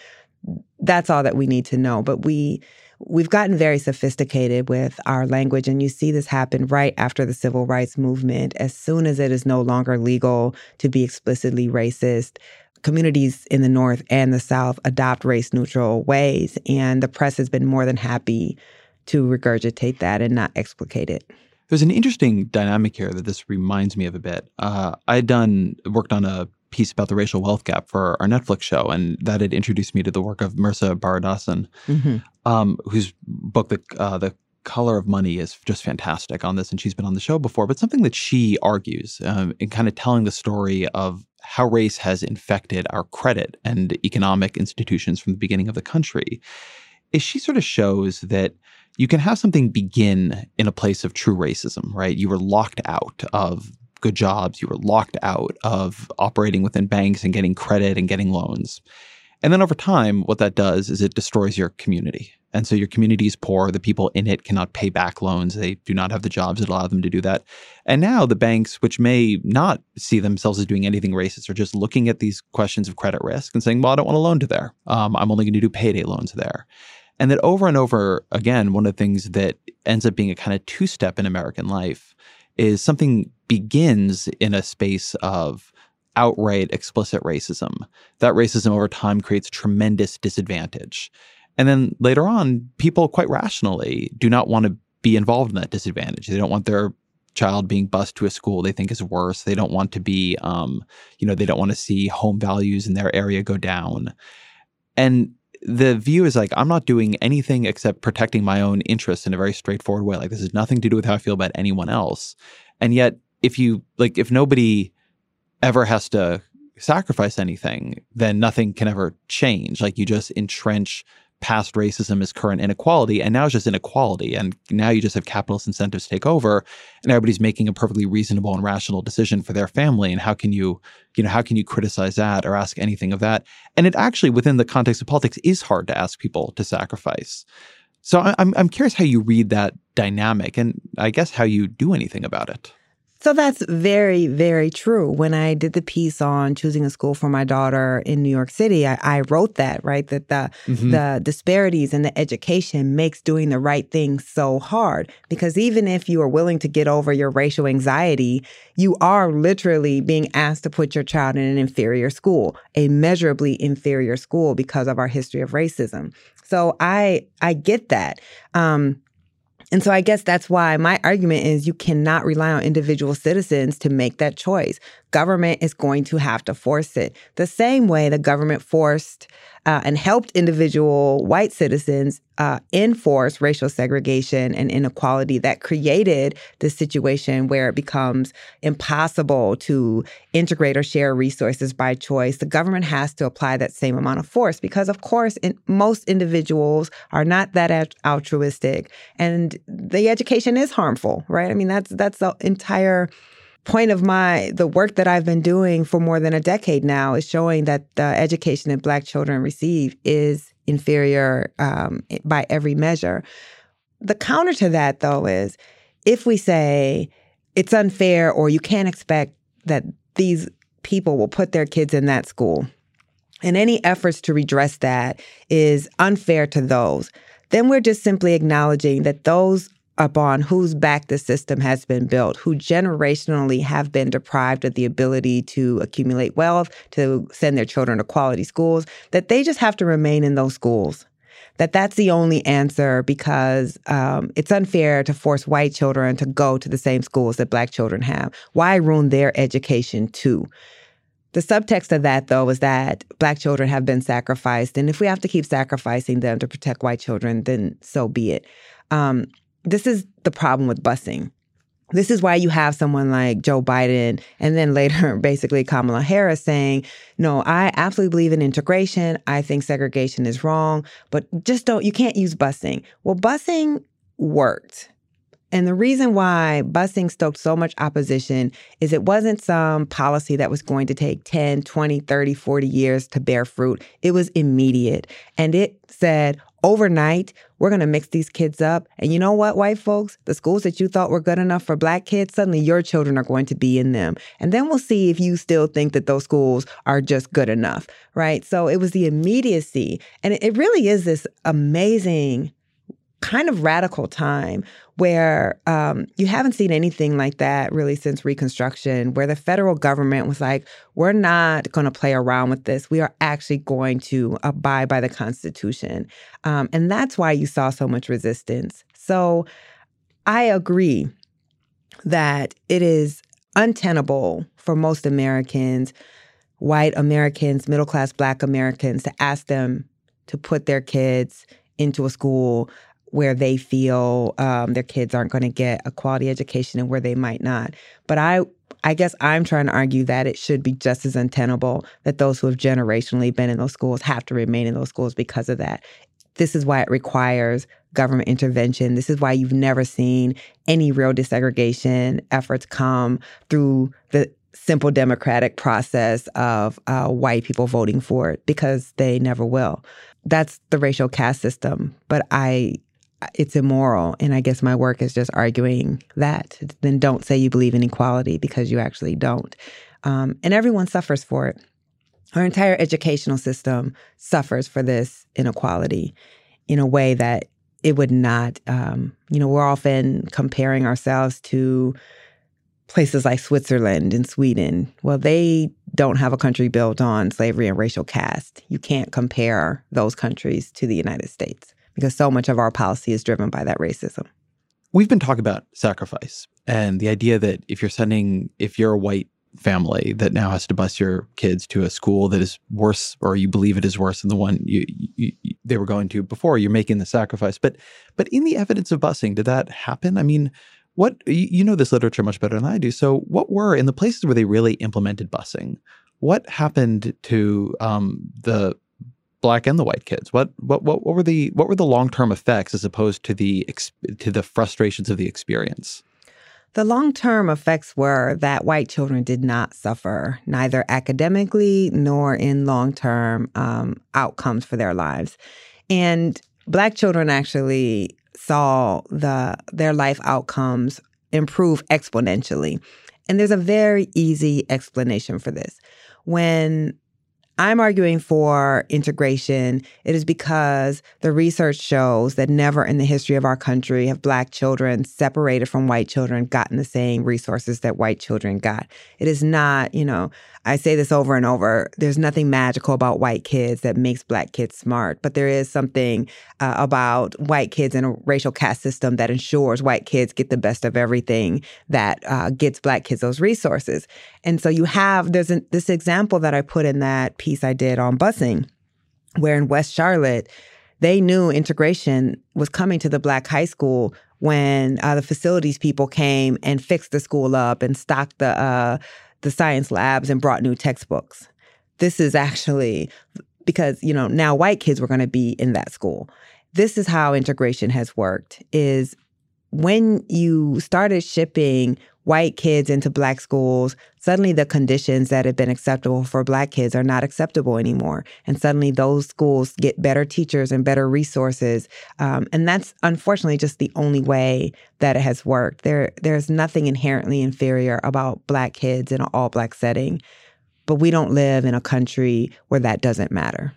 Speaker 2: That's all that we need to know. But we we've gotten very sophisticated with our language and you see this happen right after the civil rights movement as soon as it is no longer legal to be explicitly racist communities in the north and the south adopt race neutral ways and the press has been more than happy to regurgitate that and not explicate it
Speaker 3: there's an interesting dynamic here that this reminds me of a bit. Uh, I had done worked on a piece about the racial wealth gap for our Netflix show, and that had introduced me to the work of Mehrsa Baradaran, mm-hmm. um, whose book, the uh, the color of money is just fantastic on this and she's been on the show before but something that she argues um, in kind of telling the story of how race has infected our credit and economic institutions from the beginning of the country is she sort of shows that you can have something begin in a place of true racism, right? You were locked out of good jobs, you were locked out of operating within banks and getting credit and getting loans. And then over time, what that does is it destroys your community. And so your community is poor. The people in it cannot pay back loans. They do not have the jobs that allow them to do that. And now the banks, which may not see themselves as doing anything racist, are just looking at these questions of credit risk and saying, well, I don't want a loan to there. Um, I'm only going to do payday loans there. And that over and over again, one of the things that ends up being a kind of two step in American life is something begins in a space of outright explicit racism. That racism over time creates tremendous disadvantage. And then later on, people quite rationally do not want to be involved in that disadvantage. They don't want their child being bused to a school they think is worse. They don't want to be, um, you know, they don't want to see home values in their area go down. And the view is like I'm not doing anything except protecting my own interests in a very straightforward way. Like this has nothing to do with how I feel about anyone else. And yet, if you like, if nobody ever has to sacrifice anything, then nothing can ever change. Like you just entrench past racism is current inequality, and now it's just inequality. And now you just have capitalist incentives take over, and everybody's making a perfectly reasonable and rational decision for their family. And how can you, you know, how can you criticize that or ask anything of that? And it actually, within the context of politics, is hard to ask people to sacrifice. So I'm I'm curious how you read that dynamic, and I guess how you do anything about it.
Speaker 2: So that's very, very true. When I did the piece on choosing a school for my daughter in New York City, I, I wrote that, right? That the mm-hmm. the disparities in the education makes doing the right thing so hard. Because even if you are willing to get over your racial anxiety, you are literally being asked to put your child in an inferior school, a measurably inferior school because of our history of racism. So I I get that. Um, and so I guess that's why my argument is you cannot rely on individual citizens to make that choice. Government is going to have to force it. The same way the government forced uh, and helped individual white citizens uh, enforce racial segregation and inequality that created this situation where it becomes impossible to integrate or share resources by choice. The government has to apply that same amount of force because, of course, in, most individuals are not that altruistic, and the education is harmful, right? I mean, that's that's the entire point of my the work that I've been doing for more than a decade now is showing that the education that black children receive is inferior um, by every measure. The counter to that, though, is if we say it's unfair or you can't expect that these people will put their kids in that school, and any efforts to redress that is unfair to those, then we're just simply acknowledging that those upon whose back the system has been built, who generationally have been deprived of the ability to accumulate wealth, to send their children to quality schools, that they just have to remain in those schools. That that's the only answer because um, it's unfair to force white children to go to the same schools that black children have. Why ruin their education too? The subtext of that, though, is that black children have been sacrificed. And if we have to keep sacrificing them to protect white children, then so be it. Um, this is the problem with busing. This is why you have someone like Joe Biden and then later basically Kamala Harris saying, no, I absolutely believe in integration. I think segregation is wrong, but just don't, you can't use busing. Well, busing worked. And the reason why busing stoked so much opposition is it wasn't some policy that was going to take 10, 20, 30, 40 years to bear fruit. It was immediate. And it said, overnight, we're going to mix these kids up. And you know what, white folks? The schools that you thought were good enough for black kids, suddenly your children are going to be in them. And then we'll see if you still think that those schools are just good enough, right? So it was the immediacy. And it really is this amazing kind of radical time where um, you haven't seen anything like that really since Reconstruction, where the federal government was like, we're not going to play around with this. We are actually going to abide by the Constitution. Um, and that's why you saw so much resistance. So I agree that it is untenable for most Americans, white Americans, middle class black Americans, to ask them to put their kids into a school where they feel um, their kids aren't going to get a quality education and where they might not. But I, I guess I'm trying to argue that it should be just as untenable that those who have generationally been in those schools have to remain in those schools because of that. This is why it requires government intervention. This is why you've never seen any real desegregation efforts come through the simple democratic process of uh, white people voting for it because they never will. That's the racial caste system. But I it's immoral. And I guess my work is just arguing that. Then don't say you believe in equality because you actually don't. Um, and everyone suffers for it. Our entire educational system suffers for this inequality in a way that it would not. Um, you know, we're often comparing ourselves to places like Switzerland and Sweden. Well, they don't have a country built on slavery and racial caste. You can't compare those countries to the United States because so much of our policy is driven by that racism.
Speaker 3: We've been talking about sacrifice and the idea that if you're sending, if you're a white family that now has to bus your kids to a school that is worse, or you believe it is worse than the one you, you, you, they were going to before, you're making the sacrifice. But, but in the evidence of busing, did that happen? I mean, what you know this literature much better than I do. So, what were in the places where they really implemented busing? What happened to um, the black and the white kids? What what what, what were the what were the long term effects as opposed to the to the frustrations of the experience?
Speaker 2: The long term effects were that white children did not suffer, neither academically nor in long term um, outcomes for their lives. And black children actually saw the their life outcomes improve exponentially. And there's a very easy explanation for this. When I'm arguing for integration. It is because the research shows that never in the history of our country have Black children separated from white children gotten the same resources that white children got. It is not, you know, I say this over and over. There's nothing magical about white kids that makes Black kids smart, but there is something uh, about white kids in a racial caste system that ensures white kids get the best of everything that uh, gets Black kids those resources. And so you have, there's an, this example that I put in that piece I did on busing, where in West Charlotte, they knew integration was coming to the black high school when uh, the facilities people came and fixed the school up and stocked the uh, the science labs and brought new textbooks. This is actually because you know now white kids were going to be in that school. This is how integration has worked: is when you started shipping white kids into black schools, suddenly the conditions that have been acceptable for black kids are not acceptable anymore. And suddenly those schools get better teachers and better resources. Um, and that's unfortunately just the only way that it has worked. There, there's nothing inherently inferior about black kids in an all black setting. But we don't live in a country where that doesn't matter.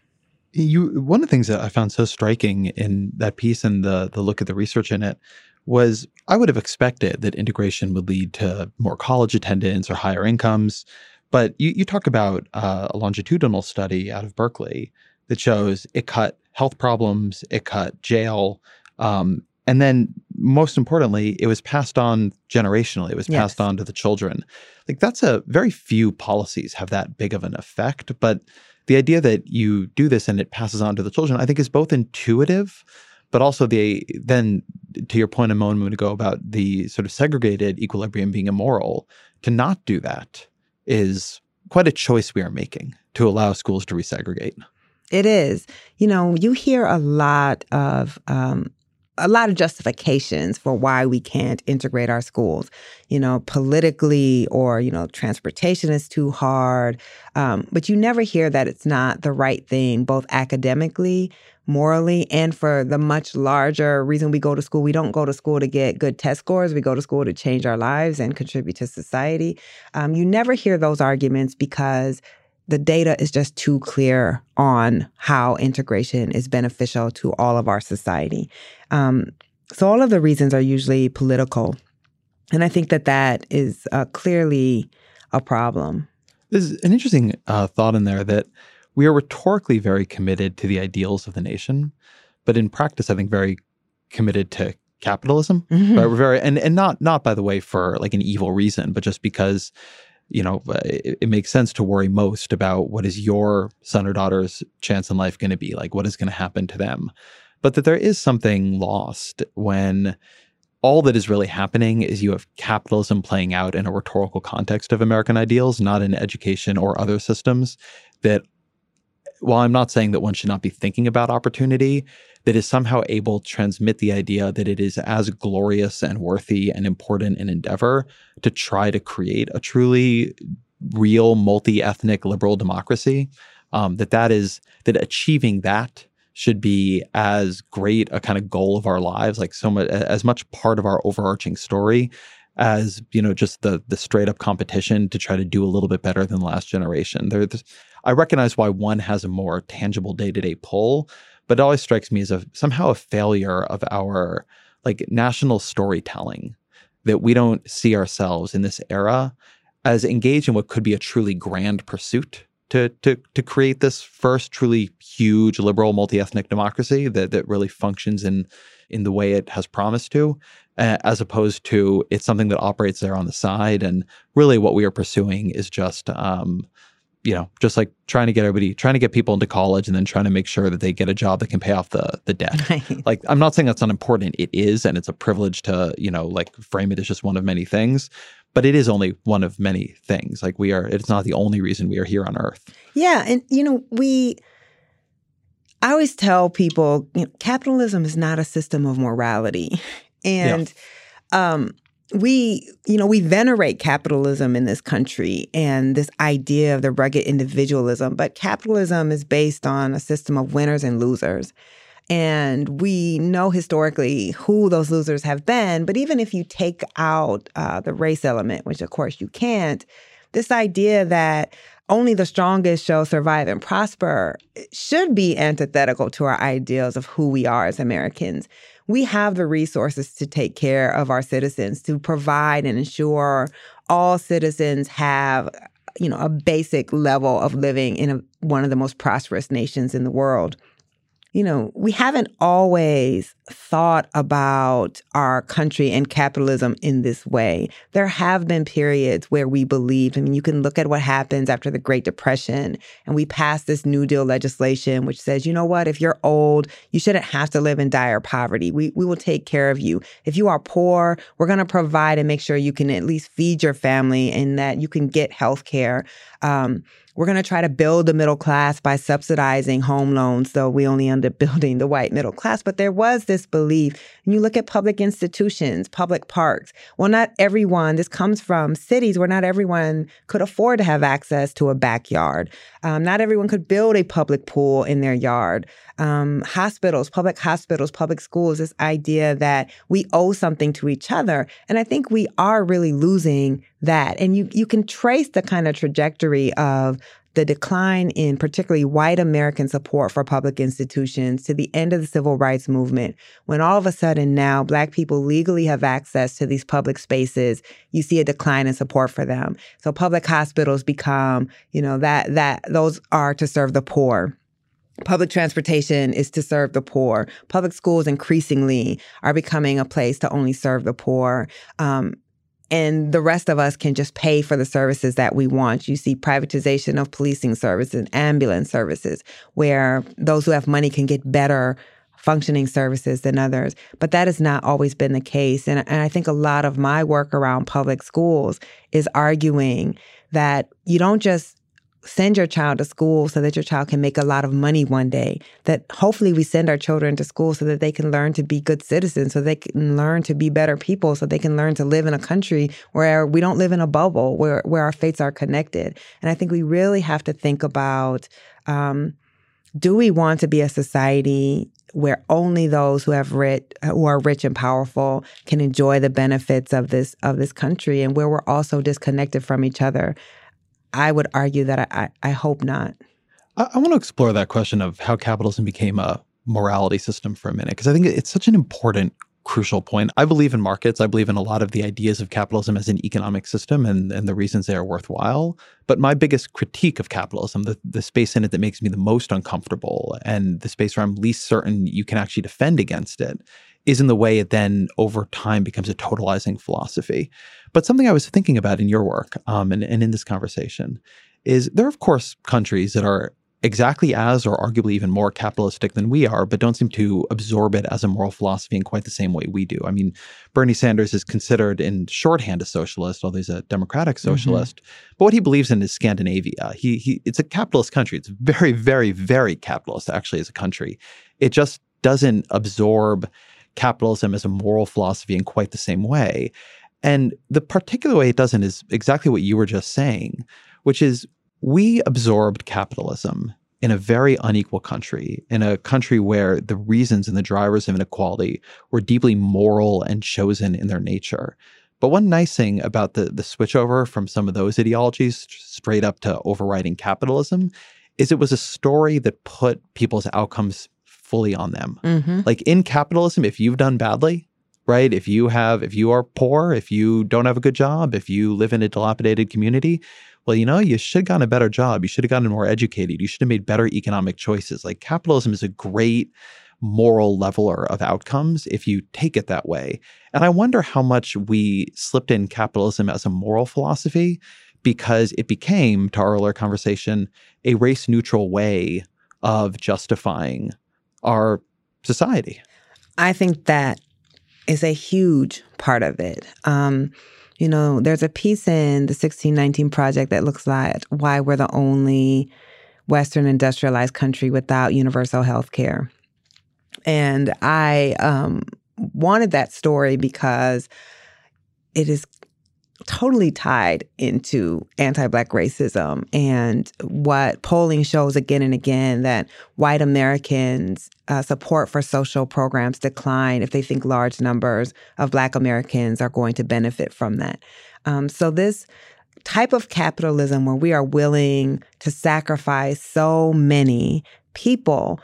Speaker 3: You one of the things that I found so striking in that piece and the the look at the research in it was I would have expected that integration would lead to more college attendance or higher incomes. But you, you talk about uh, a longitudinal study out of Berkeley that shows it cut health problems, it cut jail, um, and then most importantly, it was passed on generationally. It was yes. passed on to the children. Like that's a very few policies have that big of an effect. But the idea that you do this and it passes on to the children, I think, is both intuitive but also the then to your point a moment ago about the sort of segregated equilibrium being immoral, to not do that is quite a choice we are making to allow schools to resegregate.
Speaker 2: It is. You know, you hear a lot of um, a lot of justifications for why we can't integrate our schools. You know, politically or you know, transportation is too hard. Um, but you never hear that it's not the right thing, both academically, morally and for the much larger reason we go to school. We don't go to school to get good test scores. We go to school to change our lives and contribute to society. Um, you never hear those arguments because the data is just too clear on how integration is beneficial to all of our society. Um, so all of the reasons are usually political. And I think that that is uh, clearly a problem.
Speaker 3: There's an interesting uh, thought in there that we are rhetorically very committed to the ideals of the nation, but in practice, I think very committed to capitalism. Mm-hmm. Right? We're very and and not not by the way for like an evil reason, but just because you know uh, it, it makes sense to worry most about what is your son or daughter's chance in life going to be like, what is going to happen to them, but that there is something lost when all that is really happening is you have capitalism playing out in a rhetorical context of American ideals, not in education or other systems that while I'm not saying that one should not be thinking about opportunity, that is somehow able to transmit the idea that it is as glorious and worthy and important an endeavor to try to create a truly real multi-ethnic liberal democracy. Um, that that is that achieving that should be as great a kind of goal of our lives, like so much as much part of our overarching story as you know just the the straight up competition to try to do a little bit better than last generation. there's I recognize why one has a more tangible day to day pull, but it always strikes me as a somehow a failure of our like national storytelling that we don't see ourselves in this era as engaged in what could be a truly grand pursuit to to to create this first truly huge liberal multi-ethnic democracy that that really functions in in the way it has promised to uh, as opposed to it's something that operates there on the side and really what we are pursuing is just um, you know, just like trying to get everybody, trying to get people into college and then trying to make sure that they get a job that can pay off the the debt. Right. Like I'm not saying that's unimportant. It is, and it's a privilege to, you know, like frame it as just one of many things. But it is only one of many things. Like we are, it's not the only reason we are here on earth.
Speaker 2: Yeah. And you know, we I always tell people, you know, capitalism is not a system of morality. And yeah. um we, you know, we venerate capitalism in this country and this idea of the rugged individualism, but capitalism is based on a system of winners and losers. And we know historically who those losers have been. But even if you take out uh, the race element, which of course you can't, this idea that only the strongest shall survive and prosper should be antithetical to our ideals of who we are as Americans we have the resources to take care of our citizens, to provide and ensure all citizens have you know a basic level of living in a, one of the most prosperous nations in the world you know, we haven't always thought about our country and capitalism in this way. There have been periods where we believed, I mean, you can look at what happens after the Great Depression, and we passed this New Deal legislation, which says, you know what, if you're old, you shouldn't have to live in dire poverty. We, we will take care of you. If you are poor, we're going to provide and make sure you can at least feed your family and that you can get health care. Um, we're going to try to build the middle class by subsidizing home loans, though we only end up building the white middle class. But there was this belief. And you look at public institutions, public parks. Well, not everyone, this comes from cities where not everyone could afford to have access to a backyard. Um, not everyone could build a public pool in their yard. Um, hospitals, public hospitals, public schools, this idea that we owe something to each other. And I think we are really losing that. And you, you can trace the kind of trajectory of the decline in particularly white American support for public institutions to the end of the civil rights movement, when all of a sudden now Black people legally have access to these public spaces, you see a decline in support for them. So public hospitals become, you know, that that those are to serve the poor. Public transportation is to serve the poor. Public schools increasingly are becoming a place to only serve the poor. Um, and the rest of us can just pay for the services that we want. You see privatization of policing services, and ambulance services, where those who have money can get better functioning services than others. But that has not always been the case. And, and I think a lot of my work around public schools is arguing that you don't just send your child to school so that your child can make a lot of money one day. That hopefully we send our children to school so that they can learn to be good citizens, so they can learn to be better people, so they can learn to live in a country where we don't live in a bubble, where where our fates are connected. And I think we really have to think about. Um, do we want to be a society where only those who have rich, who are rich and powerful can enjoy the benefits of this of this country and where we're also disconnected from each other I would argue that I, I hope not.
Speaker 3: I, I want to explore that question of how capitalism became a morality system for a minute, because I think it's such an important crucial point. I believe in markets. I believe in a lot of the ideas of capitalism as an economic system and, and the reasons they are worthwhile. But my biggest critique of capitalism, the, the space in it that makes me the most uncomfortable and the space where I'm least certain you can actually defend against it, is in the way it then over time becomes a totalizing philosophy. But something I was thinking about in your work um, and, and in this conversation is there are, of course, countries that are exactly as or arguably even more capitalistic than we are, but don't seem to absorb it as a moral philosophy in quite the same way we do. I mean, Bernie Sanders is considered in shorthand a socialist, although he's a democratic mm-hmm. socialist. Mm-hmm. But what he believes in is Scandinavia. He, he it's a capitalist country. It's very, very, very capitalist actually as a country. It just doesn't absorb capitalism as a moral philosophy in quite the same way. And the particular way it doesn't is exactly what you were just saying, which is we absorbed capitalism in a very unequal country, in a country where the reasons and the drivers of inequality were deeply moral and chosen in their nature. But one nice thing about the, the switchover from some of those ideologies straight up to overriding capitalism is it was a story that put people's outcomes fully on them. Mm-hmm. Like in capitalism, if you've done badly, right? If you have, if you are poor, if you don't have a good job, if you live in a dilapidated community, well, you know, you should have gotten a better job. You should have gotten more educated. You should have made better economic choices. Like capitalism is a great moral leveler of outcomes if you take it that way. And I wonder how much we slipped in capitalism as a moral philosophy because it became, to our earlier conversation, a race neutral way of justifying our society.
Speaker 2: I think that is a huge part of it. Um, you know, there's a piece in the 1619 Project that looks like why we're the only Western industrialized country without universal health care. And I um, wanted that story because it is totally tied into anti-black racism and what polling shows again and again that white americans uh, support for social programs decline if they think large numbers of black americans are going to benefit from that. Um, so this type of capitalism where we are willing to sacrifice so many people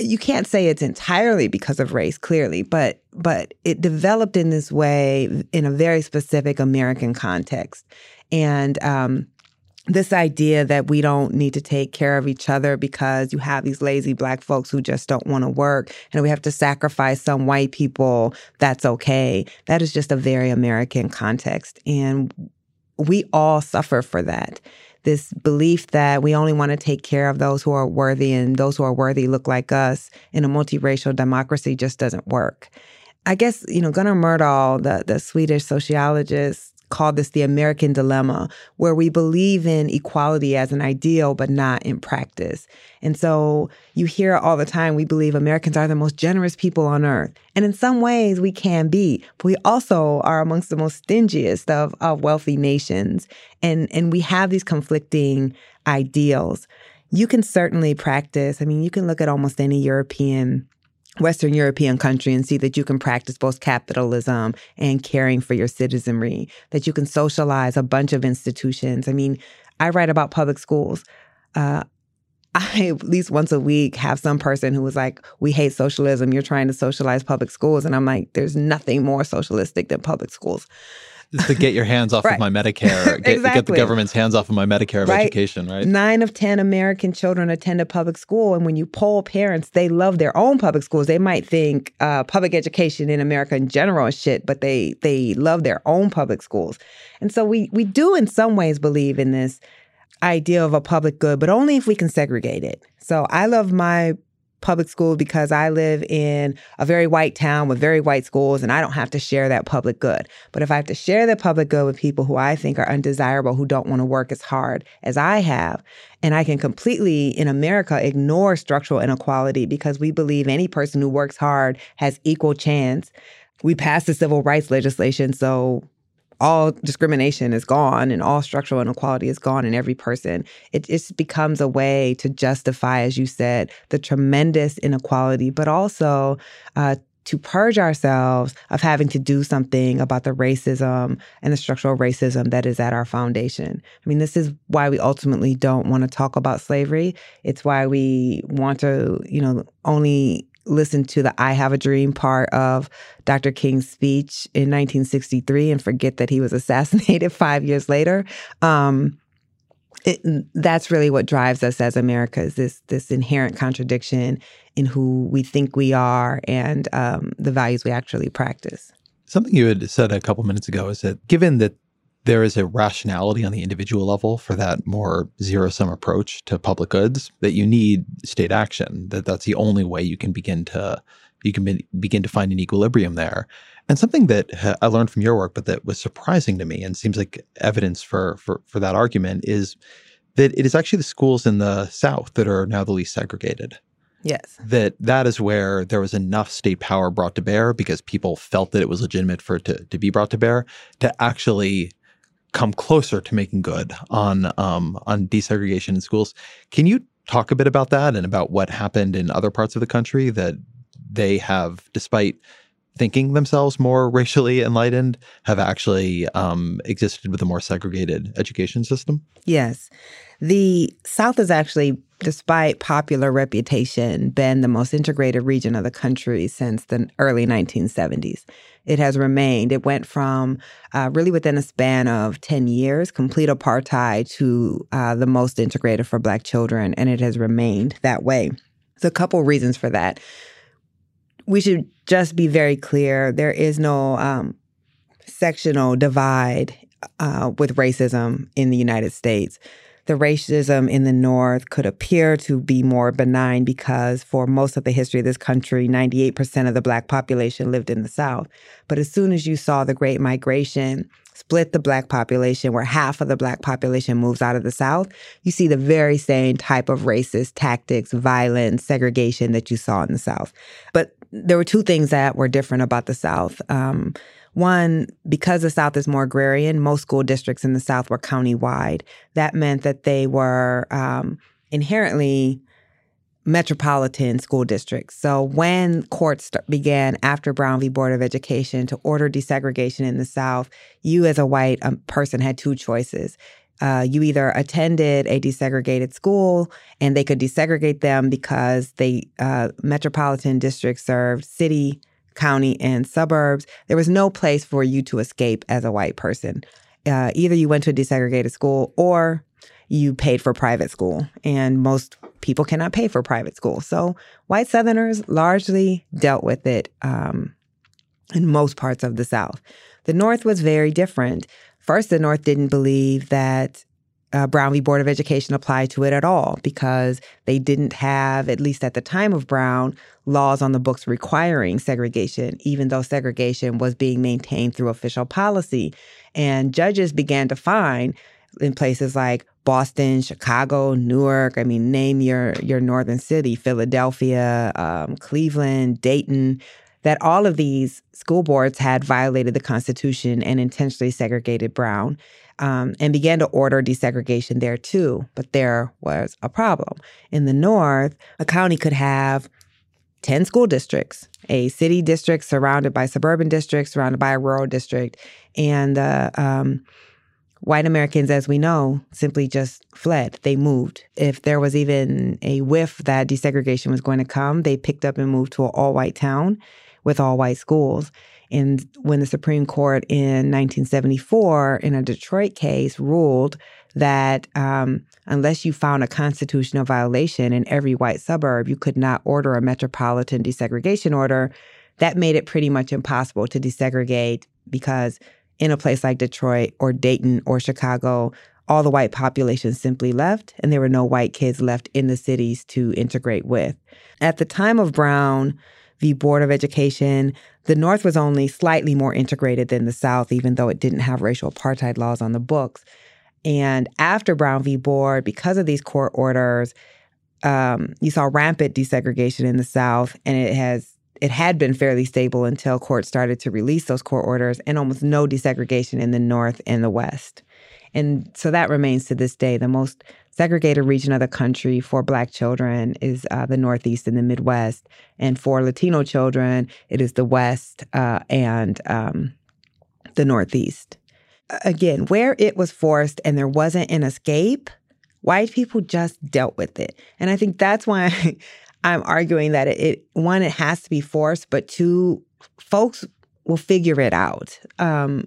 Speaker 2: you can't say it's entirely because of race clearly but but it developed in this way in a very specific american context. And um, this idea that we don't need to take care of each other because you have these lazy black folks who just don't want to work and we have to sacrifice some white people that's okay. That is just a very american context and we all suffer for that this belief that we only want to take care of those who are worthy and those who are worthy look like us in a multiracial democracy just doesn't work. I guess, you know, Gunnar Myrdal, the, the Swedish sociologist, called this the American dilemma, where we believe in equality as an ideal, but not in practice. And so you hear all the time, we believe Americans are the most generous people on earth. And in some ways, we can be, but we also are amongst the most stingiest of, of wealthy nations. And, and we have these conflicting ideals. You can certainly practice, I mean, you can look at almost any European Western European country and see that you can practice both capitalism and caring for your citizenry, that you can socialize a bunch of institutions. I mean, I write about public schools. Uh, I at least once a week have some person who was like, "We hate socialism. You're trying to socialize public schools," and I'm like, "There's nothing more socialistic than public schools."
Speaker 3: To get your hands off
Speaker 2: right.
Speaker 3: of my Medicare, get,
Speaker 2: exactly.
Speaker 3: get, the government's hands off of my Medicare of
Speaker 2: right.
Speaker 3: education, right?
Speaker 2: Nine of 10 American children attend a public school. And when you poll parents, they love their own public schools. They might think uh, public education in America in general is shit, but they, they love their own public schools. And so we, we do, in some ways, believe in this idea of a public good, but only if we can segregate it. So I love my public school because I live in a very white town with very white schools and I don't have to share that public good. But if I have to share that public good with people who I think are undesirable, who don't want to work as hard as I have, and I can completely in America ignore structural inequality because we believe any person who works hard has equal chance. We passed the civil rights legislation, so all discrimination is gone and all structural inequality is gone in every person. It just becomes a way to justify, as you said, the tremendous inequality, but also uh, to purge ourselves of having to do something about the racism and the structural racism that is at our foundation. I mean, this is why we ultimately don't want to talk about slavery. It's why we want to, you know, only listen to the I Have a Dream part of Dr. King's speech in 1963 and forget that he was assassinated five years later. Um, it, that's really what drives us as America is this this inherent contradiction in who we think we are and um, the values we actually practice.
Speaker 3: Something you had said a couple minutes ago is that given that there is a rationality on the individual level for that more zero sum approach to public goods that you need state action that that's the only way you can begin to you can be, begin to find an equilibrium there and something that i learned from your work but that was surprising to me and seems like evidence for for for that argument is that it is actually the schools in the south that are now the least segregated
Speaker 2: Yes.
Speaker 3: That that is where there was enough state power brought to bear because people felt that it was legitimate for it to, to be brought to bear to actually come closer to making good on um, on desegregation in schools. Can you talk a bit about that and about what happened in other parts of the country that they have, despite thinking themselves more racially enlightened, have actually um, existed with a more segregated education system?
Speaker 2: Yes. The South has actually, despite popular reputation, been the most integrated region of the country since the early 1970s. It has remained. It went from uh, really within a span of 10 years, complete apartheid, to uh, the most integrated for Black children, and it has remained that way. There's a couple reasons for that. We should just be very clear there is no um, sectional divide uh, with racism in the United States the racism in the North could appear to be more benign because for most of the history of this country, 98% of the Black population lived in the South. But as soon as you saw the Great Migration, split the black population where half of the black population moves out of the south you see the very same type of racist tactics violence segregation that you saw in the south but there were two things that were different about the south um, one, because the South is more agrarian, most school districts in the South were county-wide. That meant that they were um, inherently metropolitan school districts. So when courts began after Brown v. Board of Education to order desegregation in the South, you as a white um, person had two choices. Uh, you either attended a desegregated school and they could desegregate them because the uh, metropolitan district served city county, and suburbs, there was no place for you to escape as a white person. Uh, either you went to a desegregated school or you paid for private school, and most people cannot pay for private school. So white Southerners largely dealt with it um, in most parts of the South. The North was very different. First, the North didn't believe that uh, Brown v. Board of Education applied to it at all because they didn't have, at least at the time of Brown, laws on the books requiring segregation, even though segregation was being maintained through official policy. And judges began to find in places like Boston, Chicago, Newark. I mean, name your your northern city, Philadelphia, um, Cleveland, Dayton. That all of these school boards had violated the Constitution and intentionally segregated Brown, um, and began to order desegregation there too. But there was a problem. In the North, a county could have 10 school districts, a city district surrounded by suburban districts, surrounded by a rural district. And uh, um, white Americans, as we know, simply just fled. They moved. If there was even a whiff that desegregation was going to come, they picked up and moved to an all white town with all white schools. And when the Supreme Court in 1974, in a Detroit case, ruled that um, unless you found a constitutional violation in every white suburb, you could not order a metropolitan desegregation order, that made it pretty much impossible to desegregate because in a place like Detroit or Dayton or Chicago, all the white population simply left, and there were no white kids left in the cities to integrate with. At the time of Brown, the Board of Education, the North was only slightly more integrated than the South, even though it didn't have racial apartheid laws on the books. And after Brown v. Board, because of these court orders, um, you saw rampant desegregation in the South, and it has it had been fairly stable until courts started to release those court orders, and almost no desegregation in the North and the West. And so that remains to this day the most segregated region of the country for Black children is uh, the Northeast and the Midwest, and for Latino children, it is the West uh, and um, the Northeast. Again, where it was forced and there wasn't an escape, white people just dealt with it, and I think that's why I'm arguing that it, it one it has to be forced, but two, folks will figure it out. Um,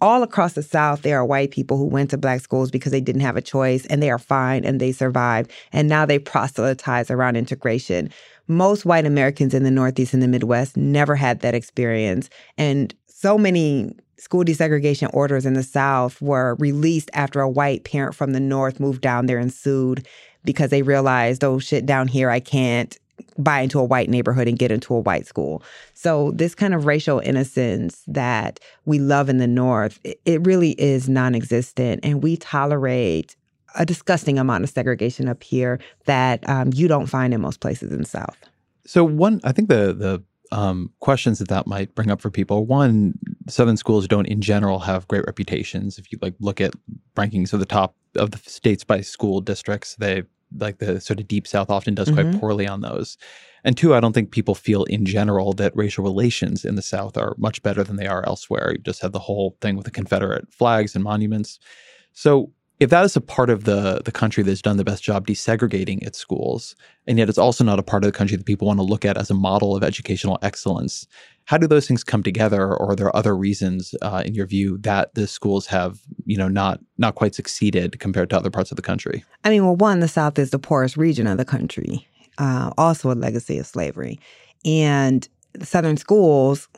Speaker 2: all across the South, there are white people who went to black schools because they didn't have a choice and they are fine and they survived. And now they proselytize around integration. Most white Americans in the Northeast and the Midwest never had that experience. And so many school desegregation orders in the South were released after a white parent from the North moved down there and sued because they realized, oh shit, down here I can't buy into a white neighborhood and get into a white school. So this kind of racial innocence that we love in the North, it really is non-existent, and we tolerate a disgusting amount of segregation up here that um, you don't find in most places in the South.
Speaker 3: So one, I think the the um, questions that that might bring up for people. One, Southern schools don't, in general, have great reputations. If you like look at rankings of the top of the states by school districts, they like the sort of deep south often does quite mm-hmm. poorly on those. And two i don't think people feel in general that racial relations in the south are much better than they are elsewhere. You just have the whole thing with the confederate flags and monuments. So if that is a part of the the country that's done the best job desegregating its schools and yet it's also not a part of the country that people want to look at as a model of educational excellence how do those things come together, or are there other reasons, uh, in your view, that the schools have, you know, not not quite succeeded compared to other parts of the country?
Speaker 2: I mean, well, one, the South is the poorest region of the country, uh, also a legacy of slavery, and Southern schools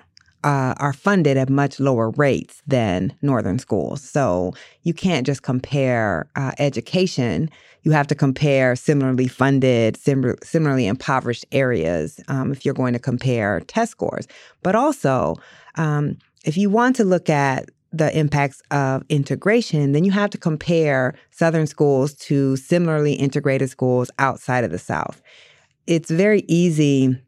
Speaker 2: uh, are funded at much lower rates than northern schools. So you can't just compare uh, education. You have to compare similarly funded, sim- similarly impoverished areas um, if you're going to compare test scores. But also, um, if you want to look at the impacts of integration, then you have to compare Southern schools to similarly integrated schools outside of the South. It's very easy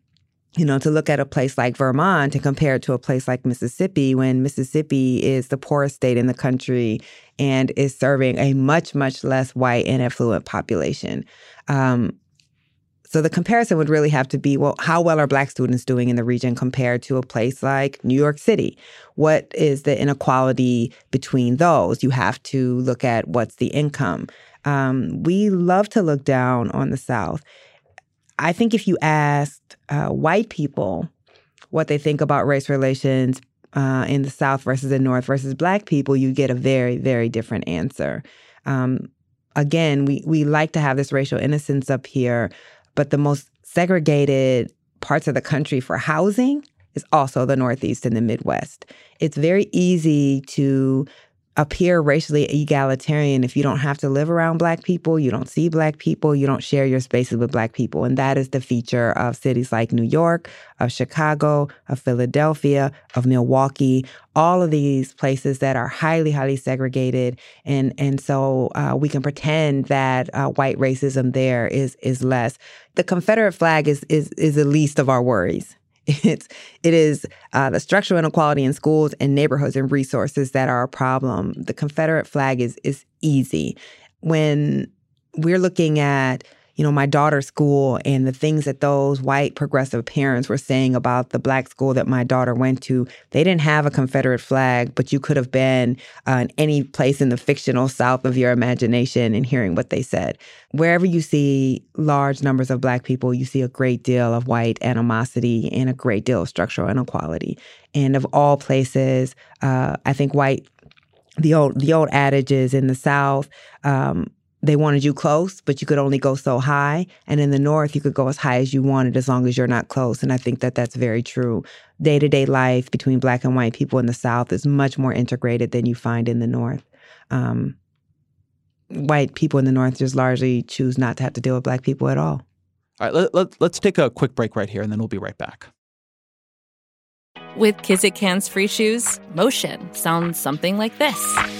Speaker 2: you know, to look at a place like Vermont and compare it to a place like Mississippi when Mississippi is the poorest state in the country and is serving a much, much less white and affluent population. Um, so the comparison would really have to be well, how well are Black students doing in the region compared to a place like New York City? What is the inequality between those? You have to look at what's the income. Um, we love to look down on the South. I think if you asked uh, white people what they think about race relations uh, in the South versus the North versus Black people, you get a very, very different answer. Um, again, we we like to have this racial innocence up here, but the most segregated parts of the country for housing is also the Northeast and the Midwest. It's very easy to appear racially egalitarian if you don't have to live around black people, you don't see black people, you don't share your spaces with black people. And that is the feature of cities like New York, of Chicago, of Philadelphia, of Milwaukee, all of these places that are highly, highly segregated. And, and so uh, we can pretend that uh, white racism there is, is less. The Confederate flag is, is, is the least of our worries. It's it is uh, the structural inequality in schools and neighborhoods and resources that are a problem. The Confederate flag is is easy when we're looking at you know, my daughter's school and the things that those white progressive parents were saying about the black school that my daughter went to. They didn't have a Confederate flag, but you could have been uh, in any place in the fictional South of your imagination and hearing what they said. Wherever you see large numbers of black people, you see a great deal of white animosity and a great deal of structural inequality. And of all places, uh, I think white the old the old adages in the South. Um, they wanted you close, but you could only go so high. And in the North, you could go as high as you wanted as long as you're not close. And I think that that's very true. Day to day life between Black and white people in the South is much more integrated than you find in the North. Um, white people in the North just largely choose not to have to deal with Black people at all.
Speaker 3: All right, let, let, let's take a quick break right here, and then we'll be right back.
Speaker 1: With Kizik Hands Free Shoes, motion sounds something like this.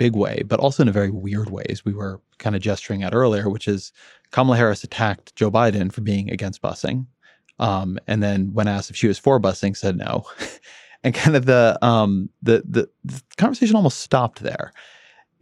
Speaker 3: big way, but also in a very weird way, as we were kind of gesturing at earlier, which is Kamala Harris attacked Joe Biden for being against busing. Um, and then when asked if she was for busing, said no. and kind of the, um, the, the the conversation almost stopped there.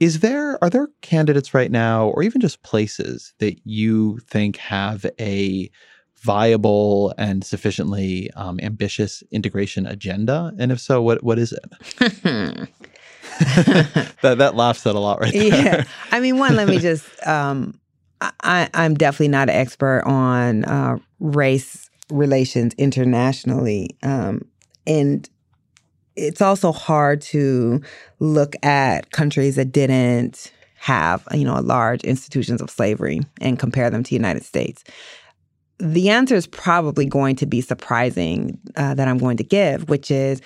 Speaker 3: Is there are there candidates right now, or even just places that you think have a viable and sufficiently um, ambitious integration agenda? And if so, what what is it? that that laugh a lot right there.
Speaker 2: Yeah. I mean, one, let me just um I, I'm definitely not an expert on uh, race relations internationally. Um, and it's also hard to look at countries that didn't have, you know, large institutions of slavery and compare them to the United States. The answer is probably going to be surprising uh, that I'm going to give, which is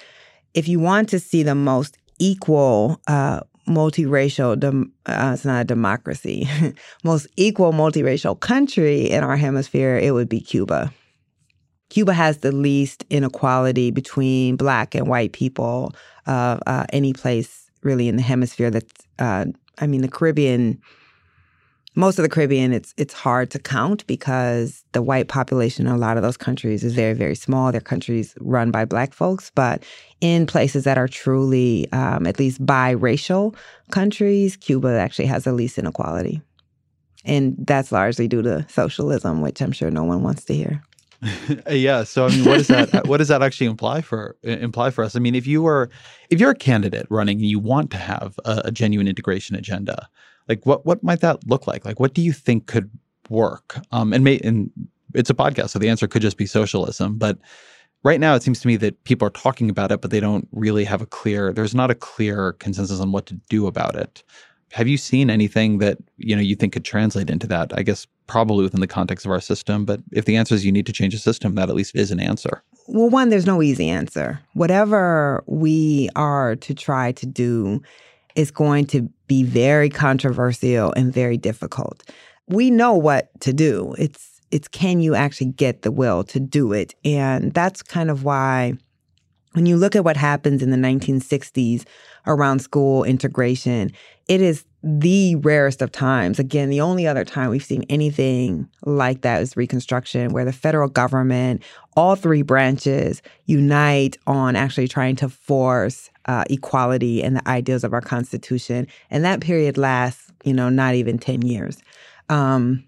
Speaker 2: if you want to see the most equal uh, multiracial, dem- uh, it's not a democracy, most equal multiracial country in our hemisphere, it would be Cuba. Cuba has the least inequality between black and white people of uh, any place really in the hemisphere that's, uh, I mean, the Caribbean most of the Caribbean, it's it's hard to count because the white population in a lot of those countries is very very small. They're countries run by black folks, but in places that are truly um, at least biracial countries, Cuba actually has the least inequality, and that's largely due to socialism, which I'm sure no one wants to hear.
Speaker 3: yeah. So I mean, what does that what does that actually imply for imply for us? I mean, if you were if you're a candidate running and you want to have a, a genuine integration agenda, like what what might that look like? Like what do you think could work? Um, and may and it's a podcast, so the answer could just be socialism. But right now, it seems to me that people are talking about it, but they don't really have a clear. There's not a clear consensus on what to do about it. Have you seen anything that you know you think could translate into that? I guess probably within the context of our system. But if the answer is you need to change the system, that at least is an answer.
Speaker 2: Well, one, there's no easy answer. Whatever we are to try to do is going to be very controversial and very difficult. We know what to do. It's it's can you actually get the will to do it? And that's kind of why when you look at what happens in the 1960s around school integration, it is the rarest of times. Again, the only other time we've seen anything like that is Reconstruction, where the federal government, all three branches, unite on actually trying to force uh, equality and the ideals of our Constitution. And that period lasts, you know, not even 10 years. Um,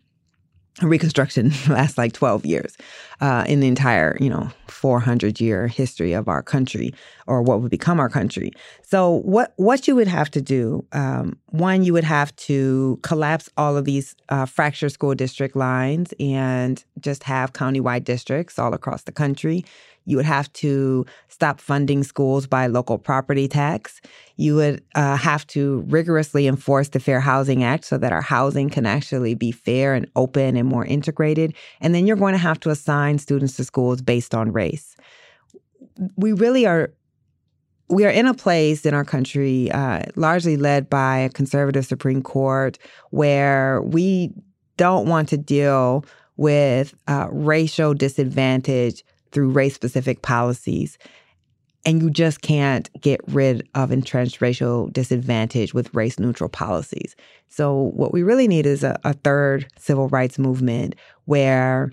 Speaker 2: Reconstruction lasts like 12 years uh, in the entire, you know, 400 year history of our country or what would become our country. So, what what you would have to do, um, one, you would have to collapse all of these uh, fractured school district lines and just have countywide districts all across the country. You would have to stop funding schools by local property tax. You would uh, have to rigorously enforce the Fair Housing Act so that our housing can actually be fair and open and more integrated. And then you're going to have to assign students to schools based on race. We really are we are in a place in our country, uh, largely led by a conservative Supreme Court, where we don't want to deal with uh, racial disadvantage through race specific policies. And you just can't get rid of entrenched racial disadvantage with race neutral policies. So, what we really need is a, a third civil rights movement where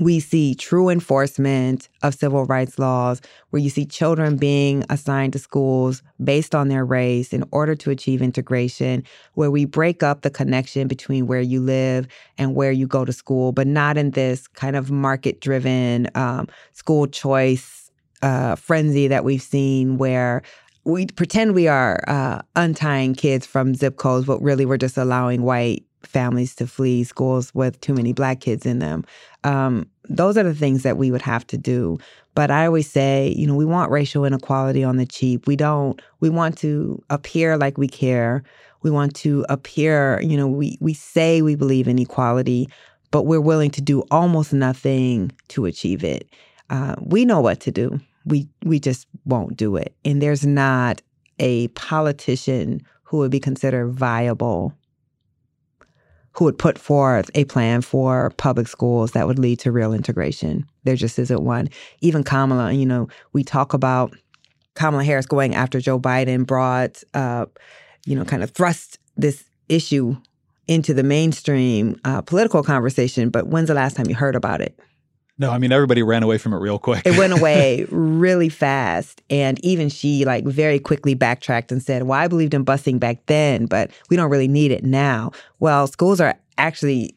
Speaker 2: we see true enforcement of civil rights laws, where you see children being assigned to schools based on their race in order to achieve integration, where we break up the connection between where you live and where you go to school, but not in this kind of market driven um, school choice uh, frenzy that we've seen where we pretend we are uh, untying kids from zip codes, but really we're just allowing white families to flee schools with too many black kids in them. Um, those are the things that we would have to do. But I always say, you know, we want racial inequality on the cheap. We don't, we want to appear like we care. We want to appear, you know, we, we say we believe in equality, but we're willing to do almost nothing to achieve it. Uh, we know what to do. We we just won't do it. And there's not a politician who would be considered viable who would put forth a plan for public schools that would lead to real integration. There just isn't one. Even Kamala, you know, we talk about Kamala Harris going after Joe Biden brought, uh, you know, kind of thrust this issue into the mainstream uh, political conversation. But when's the last time you heard about it?
Speaker 3: No, I mean everybody ran away from it real quick.
Speaker 2: it went away really fast. And even she like very quickly backtracked and said, Well, I believed in busing back then, but we don't really need it now. Well, schools are actually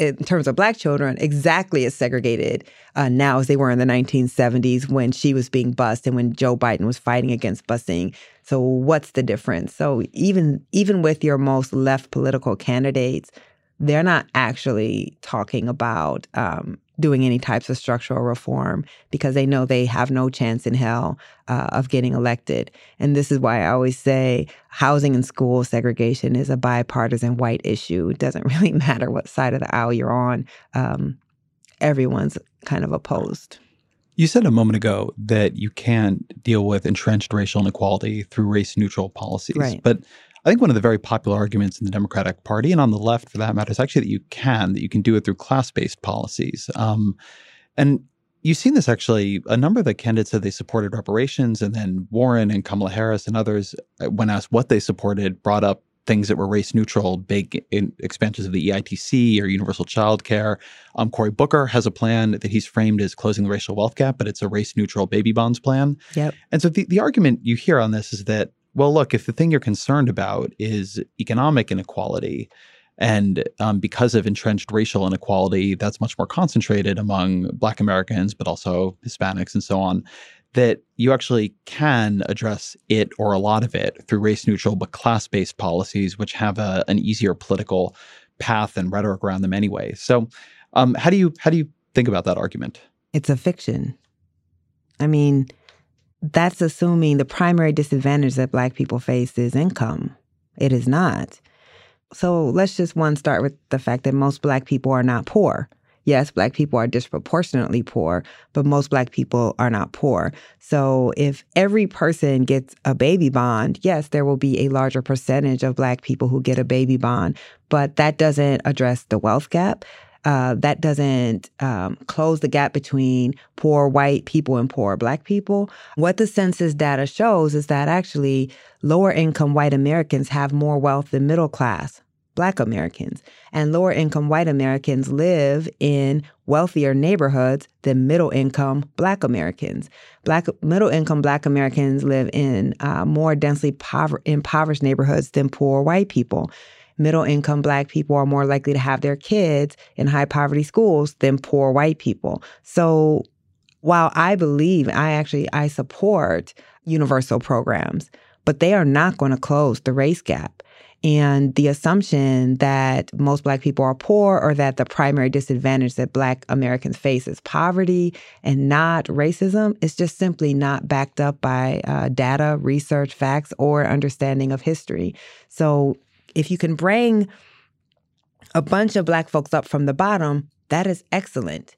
Speaker 2: in terms of black children, exactly as segregated uh, now as they were in the 1970s when she was being bused and when Joe Biden was fighting against busing. So what's the difference? So even even with your most left political candidates, they're not actually talking about um, doing any types of structural reform because they know they have no chance in hell uh, of getting elected. And this is why I always say housing and school segregation is a bipartisan white issue. It doesn't really matter what side of the aisle you're on, um, everyone's kind of opposed.
Speaker 3: You said a moment ago that you can't deal with entrenched racial inequality through race neutral policies.
Speaker 2: Right.
Speaker 3: But I think one of the very popular arguments in the Democratic Party and on the left, for that matter, is actually that you can, that you can do it through class based policies. Um, and you've seen this actually. A number of the candidates said they supported reparations, and then Warren and Kamala Harris and others, uh, when asked what they supported, brought up things that were race neutral, big expansions of the EITC or universal child care. Um, Cory Booker has a plan that he's framed as closing the racial wealth gap, but it's a race neutral baby bonds plan.
Speaker 2: Yep.
Speaker 3: And so the, the argument you hear on this is that well, look, if the thing you're concerned about is economic inequality, and um, because of entrenched racial inequality, that's much more concentrated among Black Americans, but also Hispanics and so on, that you actually can address it or a lot of it through race neutral but class based policies, which have a, an easier political path and rhetoric around them anyway. So, um, how do you how do you think about that argument?
Speaker 2: It's a fiction. I mean, that's assuming the primary disadvantage that Black people face is income. It is not. So let's just one start with the fact that most Black people are not poor. Yes, Black people are disproportionately poor, but most Black people are not poor. So if every person gets a baby bond, yes, there will be a larger percentage of Black people who get a baby bond, but that doesn't address the wealth gap uh, that doesn't um, close the gap between poor white people and poor black people. What the census data shows is that actually lower income white Americans have more wealth than middle class black Americans. And lower income white Americans live in wealthier neighborhoods than middle income black Americans. Black middle income black Americans live in uh, more densely impoverished neighborhoods than poor white people middle income black people are more likely to have their kids in high poverty schools than poor white people. So while I believe I actually I support universal programs, but they are not going to close the race gap. And the assumption that most Black people are poor or that the primary disadvantage that Black Americans face is poverty and not racism is just simply not backed up by uh, data, research, facts, or understanding of history. So if you can bring a bunch of Black folks up from the bottom, that is excellent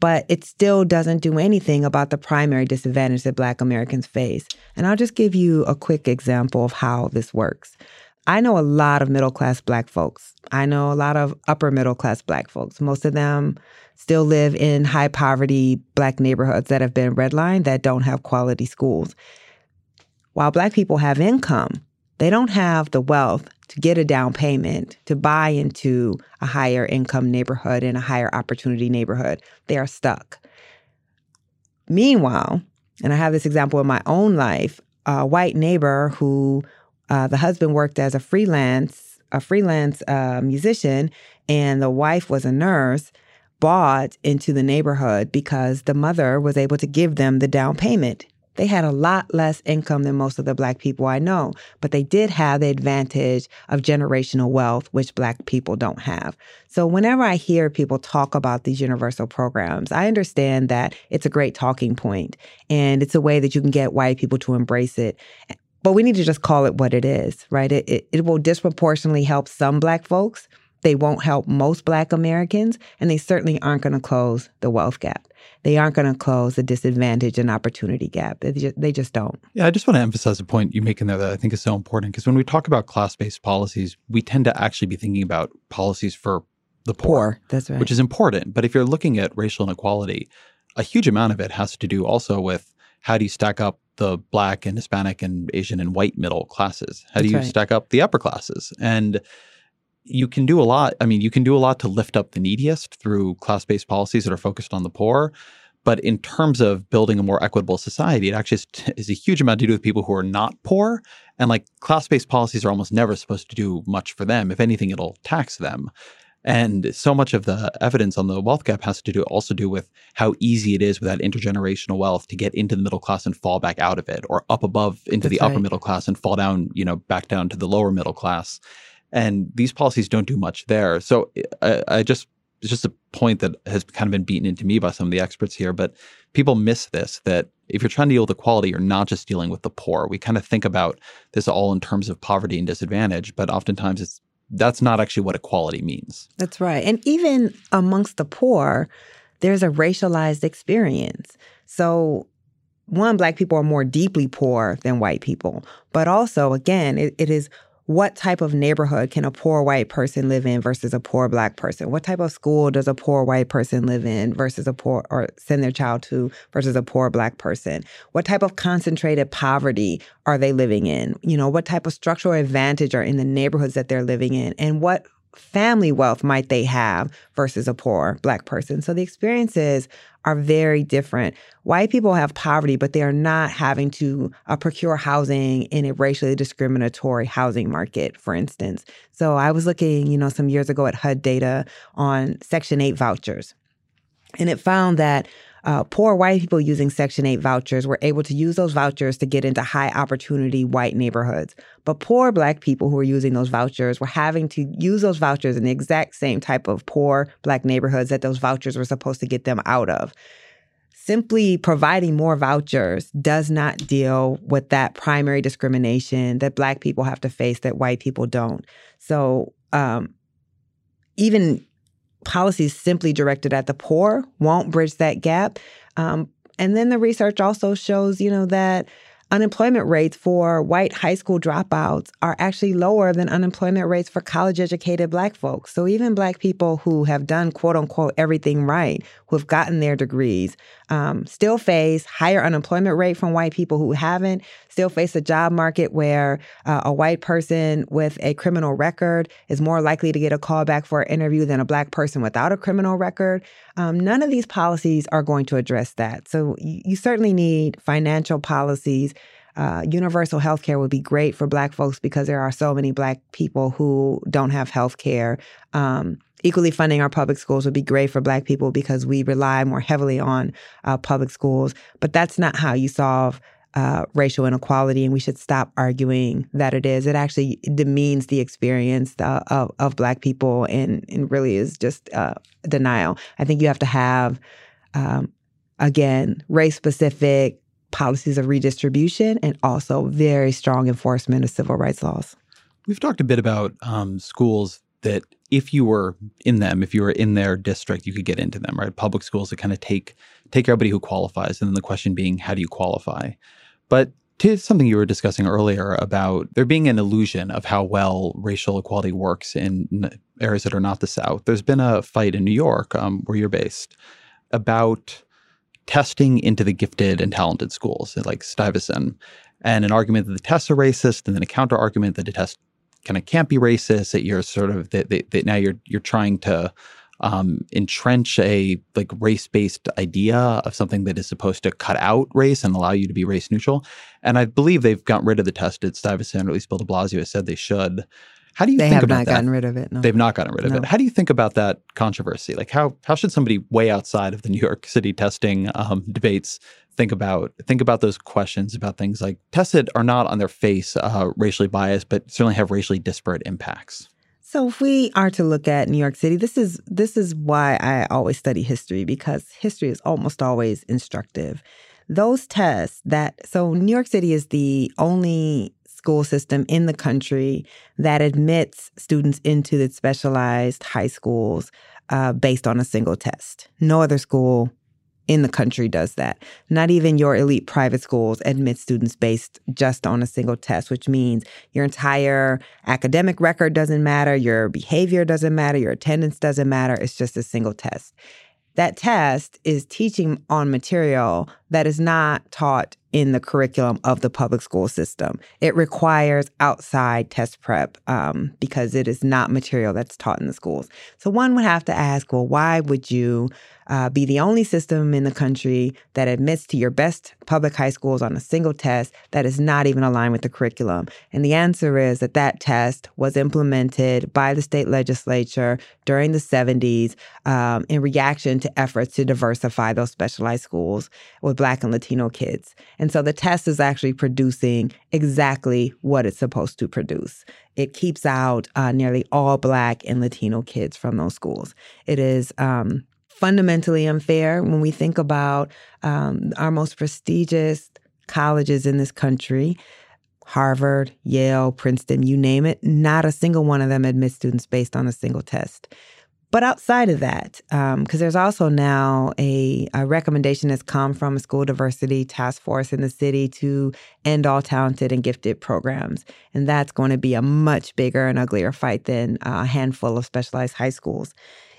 Speaker 2: but it still doesn't do anything about the primary disadvantage that Black Americans face. And I'll just give you a quick example of how this works. I know a lot of middle class Black folks. I know a lot of upper middle class Black folks. Most of them still live in high poverty Black neighborhoods that have been redlined that don't have quality schools. While Black people have income, they don't have the wealth to get a down payment to buy into a higher income neighborhood and a higher opportunity neighborhood. They are stuck. Meanwhile, and I have this example in my own life, a white neighbor who uh, the husband worked as a freelance a freelance uh, musician and the wife was a nurse bought into the neighborhood because the mother was able to give them the down payment they had a lot less income than most of the Black people I know, but they did have the advantage of generational wealth, which Black people don't have. So whenever I hear people talk about these universal programs, I understand that it's a great talking point and it's a way that you can get white people to embrace it. But we need to just call it what it is, right? It, it, it will disproportionately help some Black folks. They won't help most Black Americans, and they certainly aren't going to close the wealth gap they aren't going to close the disadvantage and opportunity gap. They just, they just don't.
Speaker 3: Yeah, I just want to emphasize a point you make in there that I think is so important because when we talk about class based policies, we tend to actually be thinking about policies for the poor,
Speaker 2: poor. That's right.
Speaker 3: Which is important. But if you're looking at racial inequality, a huge amount of it has to do also with how do you stack up the black and Hispanic and Asian and white middle classes? How do That's you right. stack up the upper classes? And you can do a lot. I mean, you can do a lot to lift up the neediest through class based policies that are focused on the poor. But in terms of building a more equitable society, it actually is, a huge amount to do with people who are not poor. And like class based policies are almost never supposed to do much for them. If anything, it'll tax them. And so much of the evidence on the wealth gap has to do also do with how easy it is with that intergenerational wealth to get into the middle class and fall back out of it, or up above into That's the right. upper middle class and fall down, you know, back down to the lower middle class. And these policies don't do much there. So I, I just it's just a point that has kind of been beaten into me by some of the experts here, but people miss this that if you're trying to deal with equality, you're not just dealing with the poor. We kind of think about this all in terms of poverty and disadvantage, but oftentimes it's that's not actually what equality means.
Speaker 2: That's right. And even amongst the poor, there's a racialized experience. So one, black people are more deeply poor than white people, but also, again, it, it is what type of neighborhood can a poor white person live in versus a poor black person? What type of school does a poor white person live in versus a poor or send their child to versus a poor black person? What type of concentrated poverty are they living in? You know, what type of structural advantage are in the neighborhoods that they're living in? And what family wealth might they have versus a poor black person. So the experiences are very different. White people have poverty, but they are not having to uh, procure housing in a racially discriminatory housing market, for instance. So I was looking, you know, some years ago at HUD data on Section 8 vouchers. And it found that uh, poor white people using Section 8 vouchers were able to use those vouchers to get into high opportunity white neighborhoods. But poor black people who were using those vouchers were having to use those vouchers in the exact same type of poor black neighborhoods that those vouchers were supposed to get them out of. Simply providing more vouchers does not deal with that primary discrimination that black people have to face that white people don't. So, um, even policies simply directed at the poor won't bridge that gap. Um, and then the research also shows, you know, that unemployment rates for white high school dropouts are actually lower than unemployment rates for college educated black folks. So even black people who have done quote unquote everything right, who have gotten their degrees, um, still face higher unemployment rate from white people who haven't, still face a job market where uh, a white person with a criminal record is more likely to get a call back for an interview than a black person without a criminal record. Um, none of these policies are going to address that. So you, you certainly need financial policies uh, universal health care would be great for Black folks because there are so many Black people who don't have health care. Um, equally funding our public schools would be great for Black people because we rely more heavily on uh, public schools. But that's not how you solve uh, racial inequality, and we should stop arguing that it is. It actually demeans the experience uh, of, of Black people and, and really is just uh, denial. I think you have to have, um, again, race specific policies of redistribution and also very strong enforcement of civil rights laws.
Speaker 3: We've talked a bit about um, schools that if you were in them, if you were in their district, you could get into them, right? Public schools that kind of take take everybody who qualifies, and then the question being, how do you qualify? But to something you were discussing earlier about there being an illusion of how well racial equality works in areas that are not the South, there's been a fight in New York, um, where you're based, about testing into the gifted and talented schools, like Stuyvesant, and an argument that the tests are racist, and then a counter argument that the test kind of can't be racist. That you're sort of that, that, that now you're you're trying to um, entrench a like race based idea of something that is supposed to cut out race and allow you to be race neutral. And I believe they've gotten rid of the test at Stuyvesant, or at least Bill de Blasio has said they should. How do you think
Speaker 2: they
Speaker 3: think
Speaker 2: have
Speaker 3: about
Speaker 2: not
Speaker 3: that?
Speaker 2: gotten rid of it. No.
Speaker 3: They've not gotten rid of
Speaker 2: No.
Speaker 3: it. How do you think about that controversy? Like how how should somebody way outside of the New York City testing um, debates think about think about those questions about things like tested are not on their face uh, racially biased, but certainly have racially disparate impacts.
Speaker 2: So if we are to look at New York City, this is this is why I always study history because history is almost always instructive. Those tests that so New York City is the only school system in the country that admits students into the specialized high schools uh, based on a single test. No other school in the country does that. Not even your elite private schools admit students based just on a single test, which means your entire academic record doesn't matter, your behavior doesn't matter, your attendance doesn't matter. It's just a single test. That test is teaching on material that is not taught in the curriculum of the public school system. It requires outside test prep um, because it is not material that's taught in the schools. So one would have to ask, well, why would you uh, be the only system in the country that admits to your best public high schools on a single test that is not even aligned with the curriculum? And the answer is that that test was implemented by the state legislature during the 70s um, in reaction to efforts to diversify those specialized schools Black and Latino kids. And so the test is actually producing exactly what it's supposed to produce. It keeps out uh, nearly all Black and Latino kids from those schools. It is um, fundamentally unfair when we think about um, our most prestigious colleges in this country. Harvard, Yale, Princeton, you name it, not a single one of them admits students based on a single test. But outside of that, because um, there's also now a, a recommendation that's come from a school diversity task force in the city to end all talented and gifted programs. And that's going to be a much bigger and uglier fight than a handful of specialized high schools.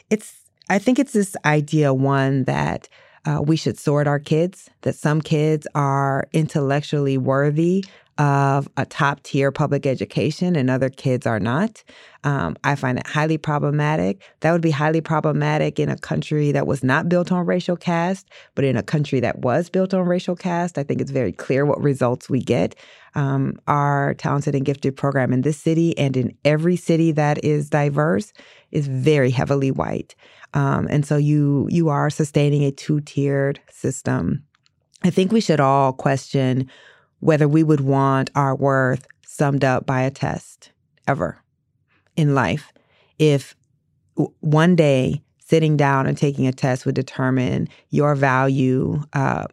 Speaker 2: It's, I think it's this idea, one, that uh, we should sort our kids, that some kids are intellectually worthy of a top tier public education and other kids are not. Um, I find it highly problematic. That would be highly problematic in a country that was not built on racial caste, but in a country that was built on racial caste, I think it's very clear what results we get. Um, our talented and gifted program in this city and in every city that is diverse is very heavily white. Um, and so you you are sustaining a two tiered system. I think we should all question whether we would want our worth summed up by a test ever in life. If one day sitting down and taking a test would determine your value uh,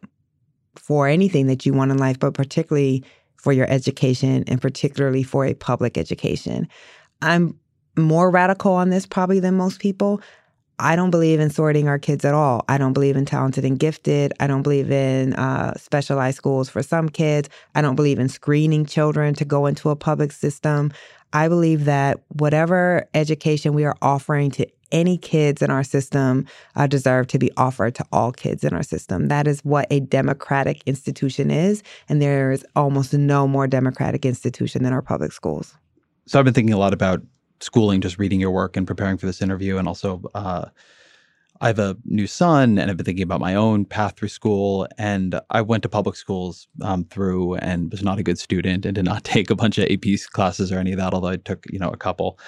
Speaker 2: for anything that you want in life, but particularly for your education and particularly for a public education. I'm more radical on this probably than most people. I don't believe in sorting our kids at all. I don't believe in talented and gifted. I don't believe in uh, specialized schools for some kids. I don't believe in screening children to go into a public system. I believe that whatever education we are offering to any kids in our system uh, deserve to be offered to all kids in our system. That is what a democratic institution is. And there is almost no more democratic institution than our public schools.
Speaker 3: So I've been thinking a lot about schooling, just reading your work and preparing for this interview, and also uh, I have a new son and I've been thinking about my own path through school. And I went to public schools um, through and was not a good student and did not take a bunch of AP classes or any of that, although I took, you know, a couple.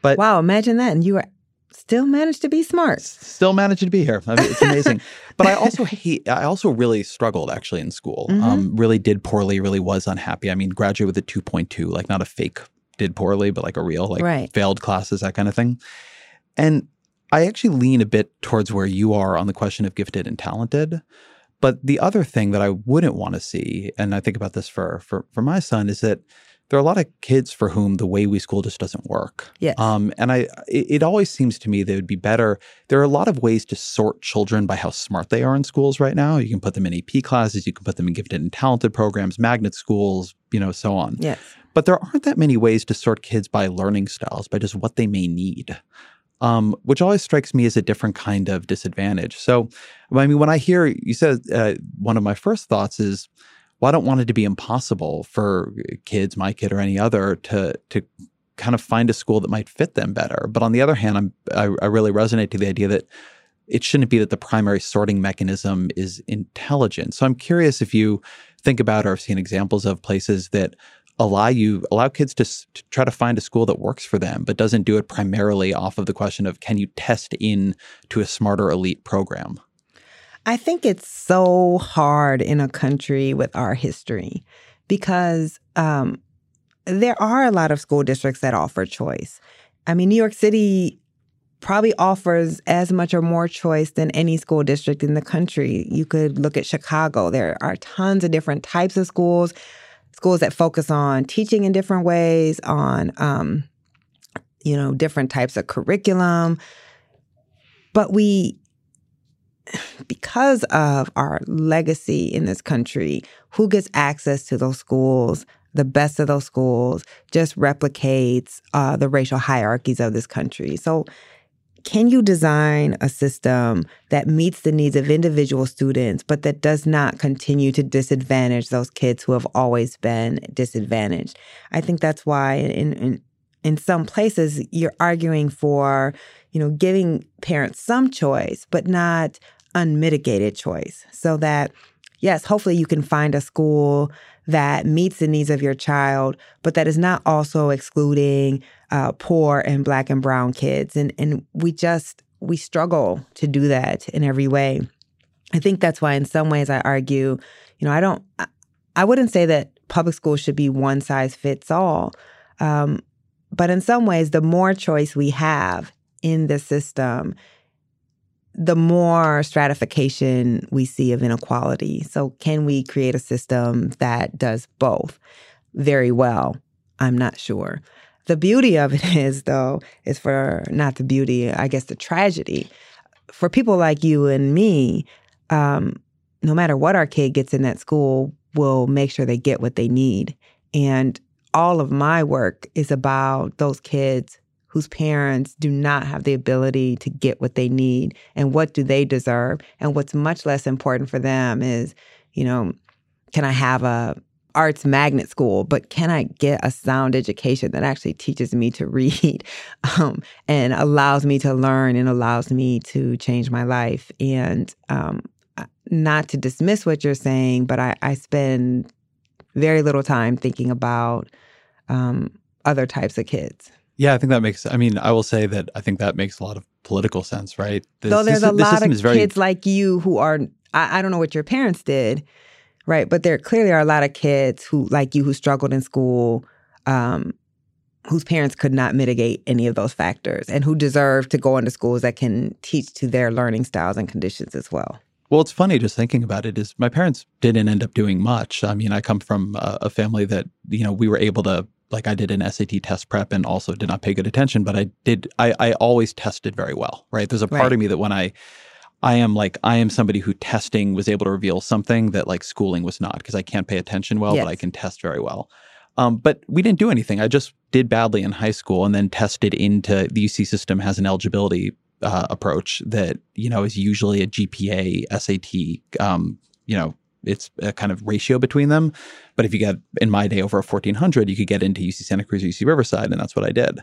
Speaker 3: But
Speaker 2: wow, imagine that. And you were still managed to be smart.
Speaker 3: Still managed to be here. I mean, it's amazing. but I also hate, I also really struggled actually in school.
Speaker 2: Mm-hmm.
Speaker 3: Um, really did poorly, really was unhappy. I mean, graduated with a 2.2, like not a fake did poorly, but like a real, like
Speaker 2: Right.
Speaker 3: failed classes, that kind of thing. And I actually lean a bit towards where you are on the question of gifted and talented. But the other thing that I wouldn't want to see, and I think about this for for for my son, is that there are a lot of kids for whom the way we school just doesn't work.
Speaker 2: Yes.
Speaker 3: Um, and I, it, it always seems to me that it would be better. There are a lot of ways to sort children by how smart they are in schools right now. You can put them in AP classes, you can put them in gifted and talented programs, magnet schools, you know, so on.
Speaker 2: yes.
Speaker 3: But there aren't that many ways to sort kids by learning styles, by just what they may need, um, which always strikes me as a different kind of disadvantage. So, I mean, when I hear you said uh, one of my first thoughts is, well, I don't want it to be impossible for kids, my kid or any other, to to kind of find a school that might fit them better. But on the other hand, I'm, I, I really resonate to the idea that it shouldn't be that the primary sorting mechanism is intelligence. So I'm curious if you think about or have seen examples of places that allow you allow kids to, to try to find a school that works for them but doesn't do it primarily off of the question of can you test in to a smarter elite program
Speaker 2: I think it's so hard in a country with our history because um, there are a lot of school districts that offer choice. I mean, New York City probably offers as much or more choice than any school district in the country. You could look at Chicago. There are tons of different types of schools, schools that focus on teaching in different ways, on um, you know, different types of curriculum. But we because of our legacy in this country, who gets access to those schools, the best of those schools, just replicates uh, the racial hierarchies of this country. So, can you design a system that meets the needs of individual students, but that does not continue to disadvantage those kids who have always been disadvantaged? I think that's why in, in in some places you're arguing for, you know, giving parents some choice, but not unmitigated choice. So that yes, hopefully you can find a school that meets the needs of your child, but that is not also excluding uh, poor and black and brown kids. And and we just we struggle to do that in every way. I think that's why in some ways I argue, you know, I don't I, wouldn't say that public schools should be one size fits all. Um, but in some ways, the more choice we have in the system, the more stratification we see of inequality. So, can we create a system that does both very well? I'm not sure. The beauty of it is, though, is for not the beauty, I guess the tragedy. For people like you and me, um, no matter what our kid gets in that school, we'll make sure they get what they need. And all of my work is about those kids whose parents do not have the ability to get what they need and what do they deserve and what's much less important for them is you know can i have a arts magnet school but can i get a sound education that actually teaches me to read um, and allows me to learn and allows me to change my life and um, not to dismiss what you're saying but i, I spend very little time thinking about um, other types of kids.
Speaker 3: yeah i think that makes i mean i will say that i think that makes a lot of political sense right The
Speaker 2: Though there's
Speaker 3: system-
Speaker 2: a lot of
Speaker 3: very
Speaker 2: kids like you who are, I, I don't know what your parents did, right? But there clearly are a lot of kids who, like you, who struggled in school, um, whose parents could not mitigate any of those factors and who deserve to go into schools that can teach to their learning styles and conditions as well.
Speaker 3: Well, it's funny just thinking about it. Is my parents didn't end up doing much. I mean, I come from a, a family that you know we were able to like I did an SAT test prep and also did not pay good attention, but I did. I, I always tested very well. Right. There's a part
Speaker 2: Right.
Speaker 3: of me that when I I am like I am somebody who testing was able to reveal something that like schooling was not because I can't pay attention well, but I can test very well. Um, but we didn't do anything. I just did badly in high school and then tested into the UC system has an eligibility uh, approach that you know is usually a GPA, SAT. Um, you know, it's a kind of ratio between them. But if you get in my day over a fourteen hundred, you could get into UC Santa Cruz or UC Riverside, and that's what I did.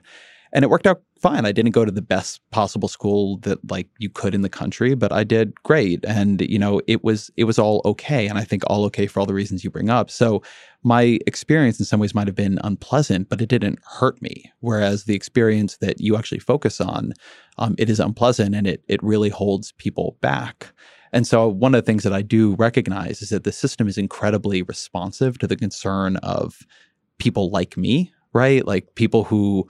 Speaker 3: And it worked out fine. I didn't go to the best possible school that like you could in the country, but I did great. And you know, it was it was all okay. And I think all okay for all the reasons you bring up. So my experience in some ways might have been unpleasant, but it didn't hurt me. Whereas the experience that you actually focus on, um, it is unpleasant and it it really holds people back. And so one of the things that I do recognize is that the system is incredibly responsive to the concern of people like me, right? Like people who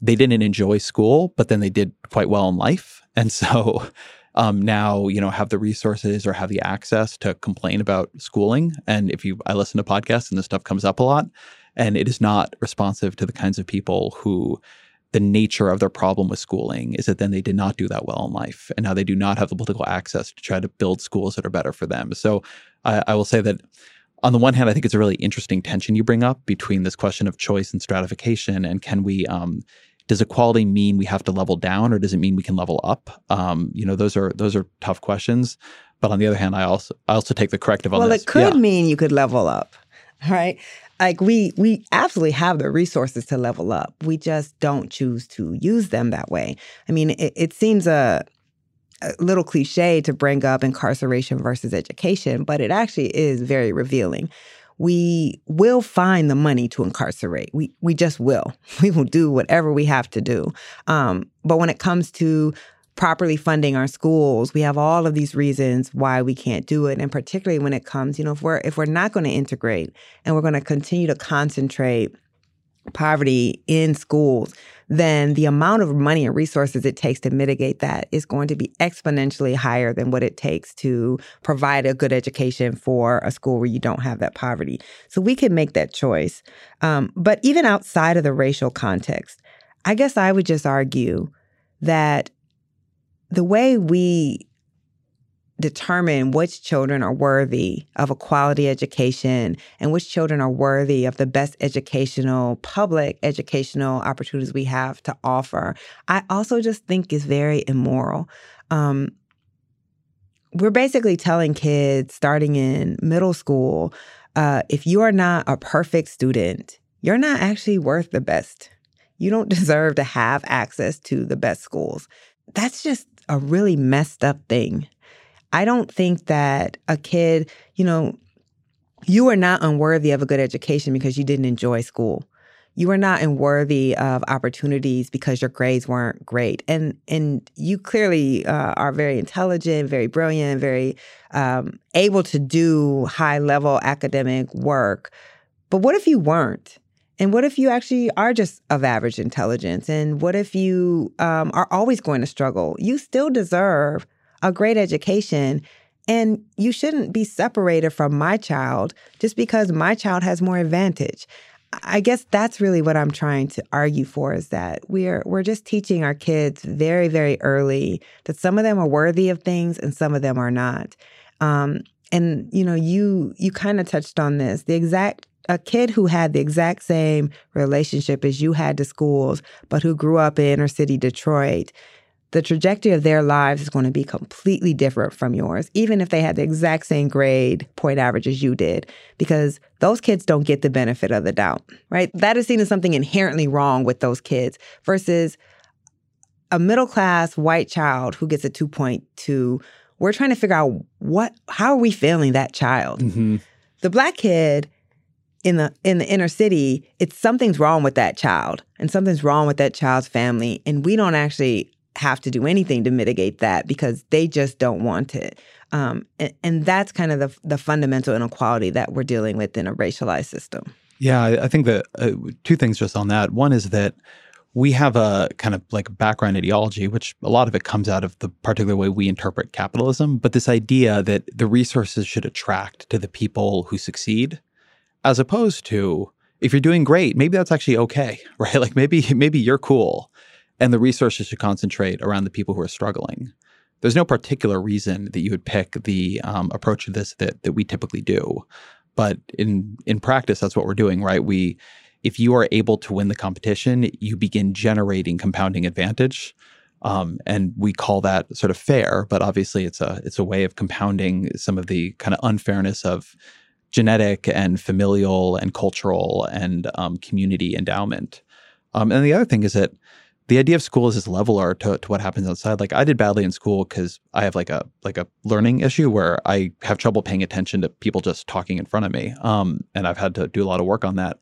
Speaker 3: they didn't enjoy school, but then they did quite well in life. And so um, now, you know, have the resources or have the access to complain about schooling. And if you, I listen to podcasts and this stuff comes up a lot, and it is not responsive to the kinds of people who the nature of their problem with schooling is that then they did not do that well in life. And now they do not have the political access to try to build schools that are better for them. So I, I will say that on the one hand, I think it's a really interesting tension you bring up between this question of choice and stratification, and can we um, does equality mean we have to level down or does it mean we can level up? Um, you know, those are those are tough questions. But on the other hand, I also I also take the corrective on
Speaker 2: well,
Speaker 3: this.
Speaker 2: it could yeah. mean you could level up, right? Like we we absolutely have the resources to level up. We just don't choose to use them that way. I mean, it, it seems a, a little cliche to bring up incarceration versus education, but it actually is very revealing we will find the money to incarcerate. We we just will. We will do whatever we have to do. Um, but when it comes to properly funding our schools, we have all of these reasons why we can't do it. And particularly when it comes, you know, if we're if we're not going to integrate and we're going to continue to concentrate poverty in schools, then the amount of money and resources it takes to mitigate that is going to be exponentially higher than what it takes to provide a good education for a school where you don't have that poverty. So we can make that choice. Um, but even outside of the racial context, I guess I would just argue that the way we determine which children are worthy of a quality education and which children are worthy of the best educational, public educational opportunities we have to offer, I also just think is very immoral. Um, we're basically telling kids starting in middle school uh, if you are not a perfect student, you're not actually worth the best. You don't deserve to have access to the best schools. That's just a really messed up thing I don't think that a kid, you know, you are not unworthy of a good education because you didn't enjoy school. You are not unworthy of opportunities because your grades weren't great, and and you clearly uh, are very intelligent, very brilliant, very um, able to do high level academic work. But what if you weren't? And what if you actually are just of average intelligence? And what if you um, are always going to struggle? You still deserve a great education. And you shouldn't be separated from my child just because my child has more advantage. I guess that's really what I'm trying to argue for is that we're we're just teaching our kids very very early that some of them are worthy of things and some of them are not. Um, and you know, you you kind of touched on this. The exact a kid who had the exact same relationship as you had to schools, but who grew up in inner city Detroit the trajectory of their lives is going to be completely different from yours, even if they had the exact same grade point average as you did, because those kids don't get the benefit of the doubt, right? That is seen as something inherently wrong with those kids versus a middle class white child who gets a 2.2. We're trying to figure out what, how are we failing that child? Mm-hmm. The black kid in the in the inner city, it's something's wrong with that child and something's wrong with that child's family, and we don't actually have to do anything to mitigate that because they just don't want it. Um, and, and, that's kind of the, the fundamental inequality that we're dealing with in a racialized system.
Speaker 3: Yeah, I, I think that uh, two things just on that. One is that we have a kind of like background ideology, which a lot of it comes out of the particular way we interpret capitalism. But this idea that the resources should attract to the people who succeed, as opposed to if you're doing great, maybe that's actually okay, right? Like maybe maybe you're cool and the resources should concentrate around the people who are struggling. There's no particular reason that you would pick the um, approach to this that that we typically do, but in in practice, that's what we're doing, right? We, if you are able to win the competition, you begin generating compounding advantage, um, and we call that sort of fair. But obviously, it's a it's a way of compounding some of the kind of unfairness of genetic and familial and cultural and um, community endowment. Um, and the other thing is that the idea of school is this leveler to, to what happens outside. Like I did badly in school because I have like a like a learning issue where I have trouble paying attention to people just talking in front of me. Um, and I've had to do a lot of work on that.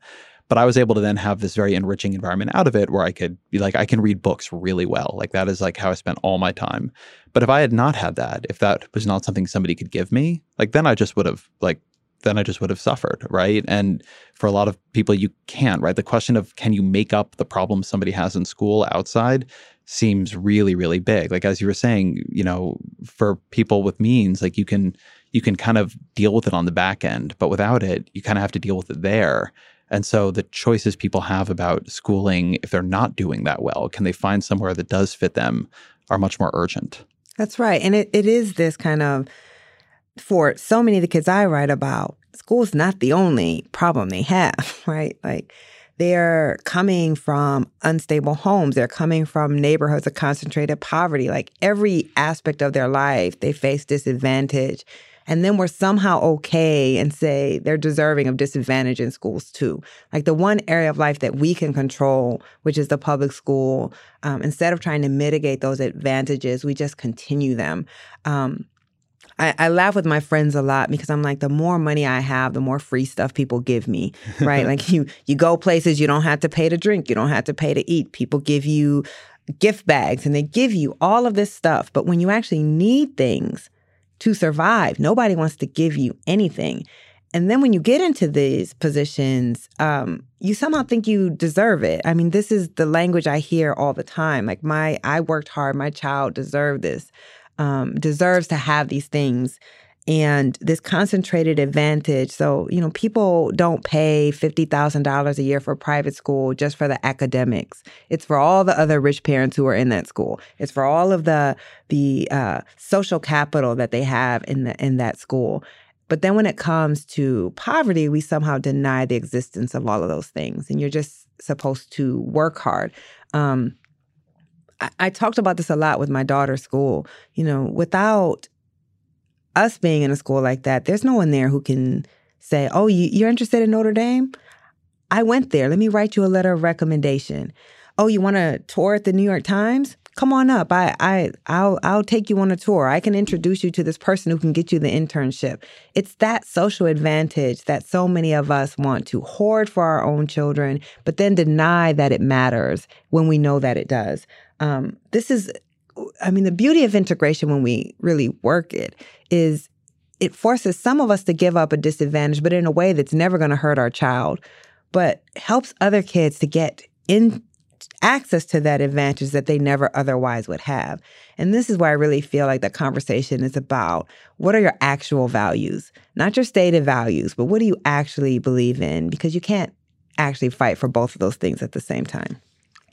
Speaker 3: But I was able to then have this very enriching environment out of it where I could be like, I can read books really well. Like that is like how I spent all my time. But if I had not had that, if that was not something somebody could give me, like then I just would have like then I just would have suffered, right? And for a lot of people, you can't, right? The question of can you make up the problem somebody has in school outside seems really, really big. Like as you were saying, you know, for people with means, like you can you can kind of deal with it on the back end, but without it, you kind of have to deal with it there. And so the choices people have about schooling, if they're not doing that well, can they find somewhere that does fit them, are much more urgent.
Speaker 2: That's right. And it, it is this kind of for so many of the kids I write about, school's not the only problem they have, right? Like they're coming from unstable homes. They're coming from neighborhoods of concentrated poverty. Like every aspect of their life, they face disadvantage. And then we're somehow okay and say they're deserving of disadvantage in schools too. Like the one area of life that we can control, which is the public school, um, instead of trying to mitigate those advantages, we just continue them. Um, I, I, laugh with my friends a lot because I'm like, the more money I have, the more free stuff people give me, right? like you, you go places you don't have to pay to drink, you don't have to pay to eat. People give you gift bags and they give you all of this stuff. But when you actually need things to survive, nobody wants to give you anything. And then when you get into these positions, um, you somehow think you deserve it. I mean, this is the language I hear all the time. Like my, I worked hard. My child deserved this um, deserves to have these things and this concentrated advantage. So, you know, people don't pay $50,000 a year for private school just for the academics. It's for all the other rich parents who are in that school. It's for all of the the uh, social capital that they have in the in that school. But then when it comes to poverty, we somehow deny the existence of all of those things. And you're just supposed to work hard. Um, I, I talked about this a lot with my daughter's school. You know, without us being in a school like that, there's no one there who can say, "Oh, you, you're interested in Notre Dame? I went there. Let me write you a letter of recommendation." Oh, you want to tour at the New York Times? Come on up. I I I'll I'll take you on a tour. I can introduce you to this person who can get you the internship. It's that social advantage that so many of us want to hoard for our own children, but then deny that it matters when we know that it does. Um, this is, I mean, the beauty of integration when we really work it is it forces some of us to give up a disadvantage, but in a way that's never going to hurt our child, but helps other kids to get in access to that advantage that they never otherwise would have. And this is why I really feel like the conversation is about what are your actual values, not your stated values, but what do you actually believe in? Because you can't actually fight for both of those things at the same time.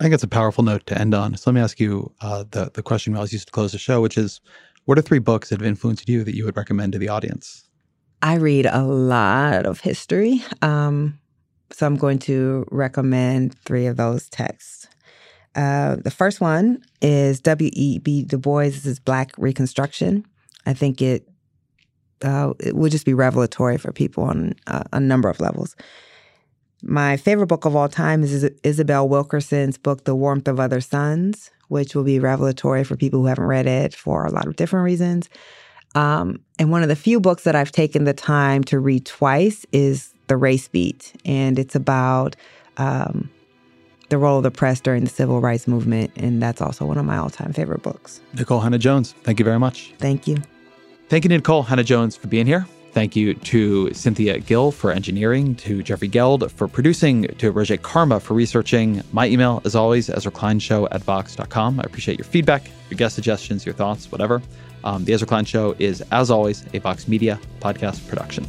Speaker 3: I think it's a powerful note to end on. So let me ask you uh, the the question we always used to close the show, which is, what are three books that have influenced you that you would recommend to the audience?
Speaker 2: I read a lot of history, um, so I'm going to recommend three of those texts. Uh, the first one is W.E.B. Du Bois's Black Reconstruction. I think it uh, it would just be revelatory for people on uh, a number of levels. My favorite book of all time is Isabel Wilkerson's book, The Warmth of Other Suns, which will be revelatory for people who haven't read it for a lot of different reasons. Um, and one of the few books that I've taken the time to read twice is The Race Beat, and it's about um, the role of the press during the civil rights movement. And that's also one of my all time favorite books.
Speaker 3: Nikole Hannah-Jones, thank you very much.
Speaker 2: Thank you.
Speaker 3: Thank you, Nikole Hannah-Jones, for being here. Thank you to Cynthia Gill for engineering, to Jeffrey Geld for producing, to Roge Karma for researching. My email, as always, Ezra Klein Show at Vox.com. I appreciate your feedback, your guest suggestions, your thoughts, whatever. Um, the Ezra Klein Show is, as always, a Vox Media podcast production.